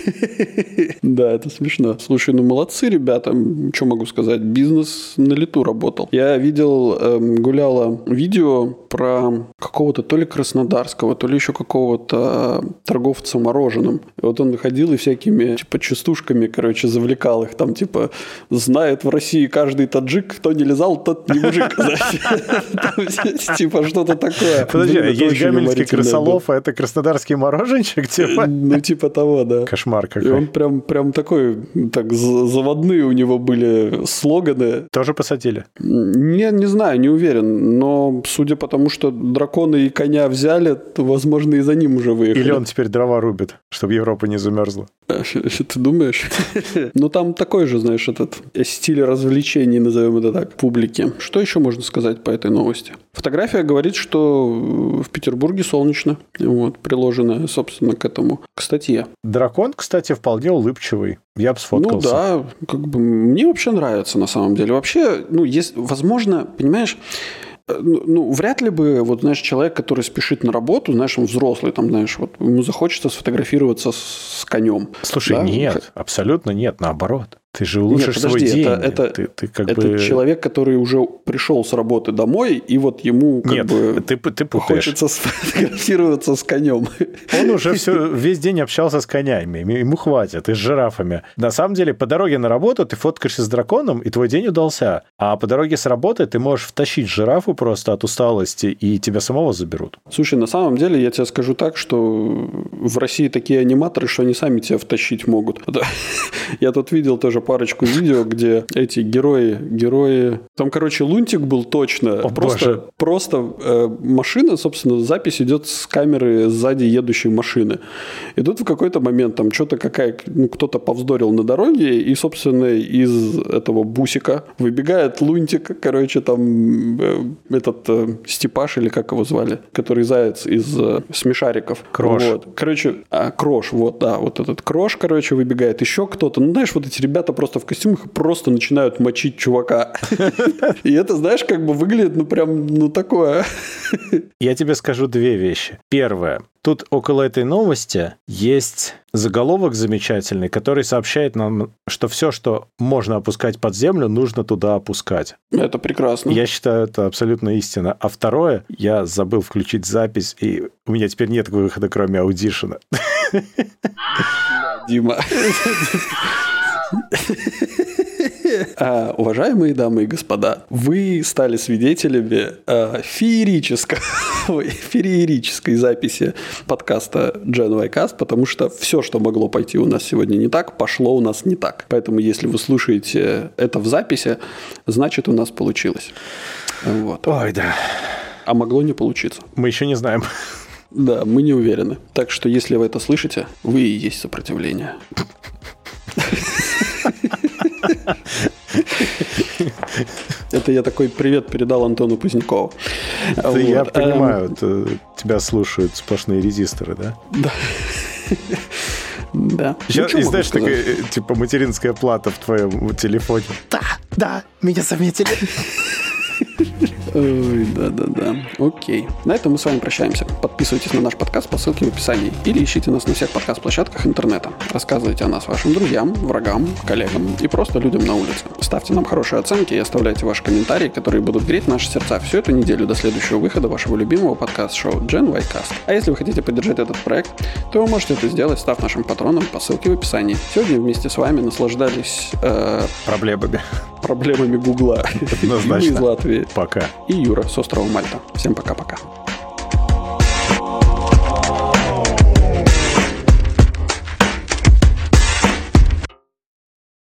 Да, это смешно. Слушай, ну молодцы ребята. Что могу сказать? Бизнес на лету работал. Я видел, эм, гуляла видео про какого-то то ли краснодарского, то ли еще какого-то торговца мороженым. И вот он ходил и всякими, типа, частушками, короче, завлекал их. Там, типа, знает в России каждый таджик, кто не лизал, тот не мужик. Типа, что-то такое. Подожди, есть гамельский крысолов, а это краснодарский мороженщик, типа? Ну, типа того, да. Кошмар какой. И он прям, прям такой, так, заводные у него были слоганы. Тоже посадили? Не, не знаю, не уверен. Но судя по тому, что драконы и коня взяли, то, возможно, и за ним уже выехали. Или он теперь дрова рубит, чтобы Европа не замерзла. Ты думаешь? Ну, там такой же, знаешь, этот стиль развлечений, назовем это так, публики. Что еще можно сказать по этой новости? Фотография говорит, что в Петербурге солнечно. Вот, приложенная, собственно, к этому, к статье. Дракон, кстати, вполне улыбчивый. Я бы сфоткался. Ну да, как бы мне вообще нравится на самом деле. Вообще, ну, есть, возможно, понимаешь, Э, ну, ну, вряд ли бы, вот, знаешь, человек, который спешит на работу, знаешь, он взрослый, там, знаешь, вот ему захочется сфотографироваться с конем. Слушай, да? нет, абсолютно нет, наоборот. Ты же улучшишь Нет, подожди, свой день. Это, это, ты, ты как это бы... человек, который уже пришел с работы домой, и вот ему как Нет, бы ты, ты путаешь. хочется сфотографироваться с конем. Он уже все, весь день общался с конями, ему хватит, и с жирафами. На самом деле, по дороге на работу ты фоткаешься с драконом, и твой день удался. А по дороге с работы ты можешь втащить жирафу просто от усталости, и тебя самого заберут. Слушай, на самом деле, я тебе скажу так, что в России такие аниматоры, что они сами тебя втащить могут. Я тут видел тоже тоже парочку видео, где эти герои, герои... Там, короче, лунтик был точно. О, просто боже. просто э, машина, собственно, запись идет с камеры сзади едущей машины. И тут в какой-то момент там что-то какая... Ну, кто-то повздорил на дороге, и, собственно, из этого бусика выбегает лунтик, короче, там э, этот э, Степаш, или как его звали, который заяц из э, смешариков. Крош. Вот. Короче, а, Крош, вот, да, вот этот Крош, короче, выбегает. Еще кто-то. Ну, знаешь, вот эти ребята просто в костюмах просто начинают мочить чувака. И это, знаешь, как бы выглядит, ну, прям, ну, такое. Я тебе скажу две вещи. Первое. Тут около этой новости есть заголовок замечательный, который сообщает нам, что все, что можно опускать под землю, нужно туда опускать. Это прекрасно. Я считаю, это абсолютно истина. А второе, я забыл включить запись, и у меня теперь нет выхода, кроме аудишена. Дима. А, уважаемые дамы и господа, вы стали свидетелями а, феерической, феерической записи подкаста Gen Y Cast, потому что все, что могло пойти у нас сегодня не так, пошло у нас не так. Поэтому, если вы слушаете это в записи, значит, у нас получилось. Вот. Ой, да. А могло не получиться. Мы еще не знаем. Да, мы не уверены. Так что, если вы это слышите, вы и есть сопротивление. Это я такой привет передал Антону Позднякову. Это Я понимаю, это тебя слушают сплошные резисторы, да? Да. Да. Сейчас, Ну, и знаешь, такая, э, типа, материнская плата в твоем телефоне. Да, да, меня заметили. Ой, да-да-да. Окей. На этом мы с вами прощаемся. Подписывайтесь на наш подкаст по ссылке в описании или ищите нас на всех подкаст-площадках интернета. Рассказывайте о нас вашим друзьям, врагам, коллегам и просто людям на улице. Ставьте нам хорошие оценки и оставляйте ваши комментарии, которые будут греть наши сердца всю эту неделю до следующего выхода вашего любимого подкаст-шоу Gen Y Cast. А если вы хотите поддержать этот проект, то вы можете это сделать, став нашим патроном по ссылке в описании. Сегодня вместе с вами наслаждались э, Проблемами. проблемами Гугла. Из Латвии Пока. и Юра с острова Мальта. Всем пока-пока.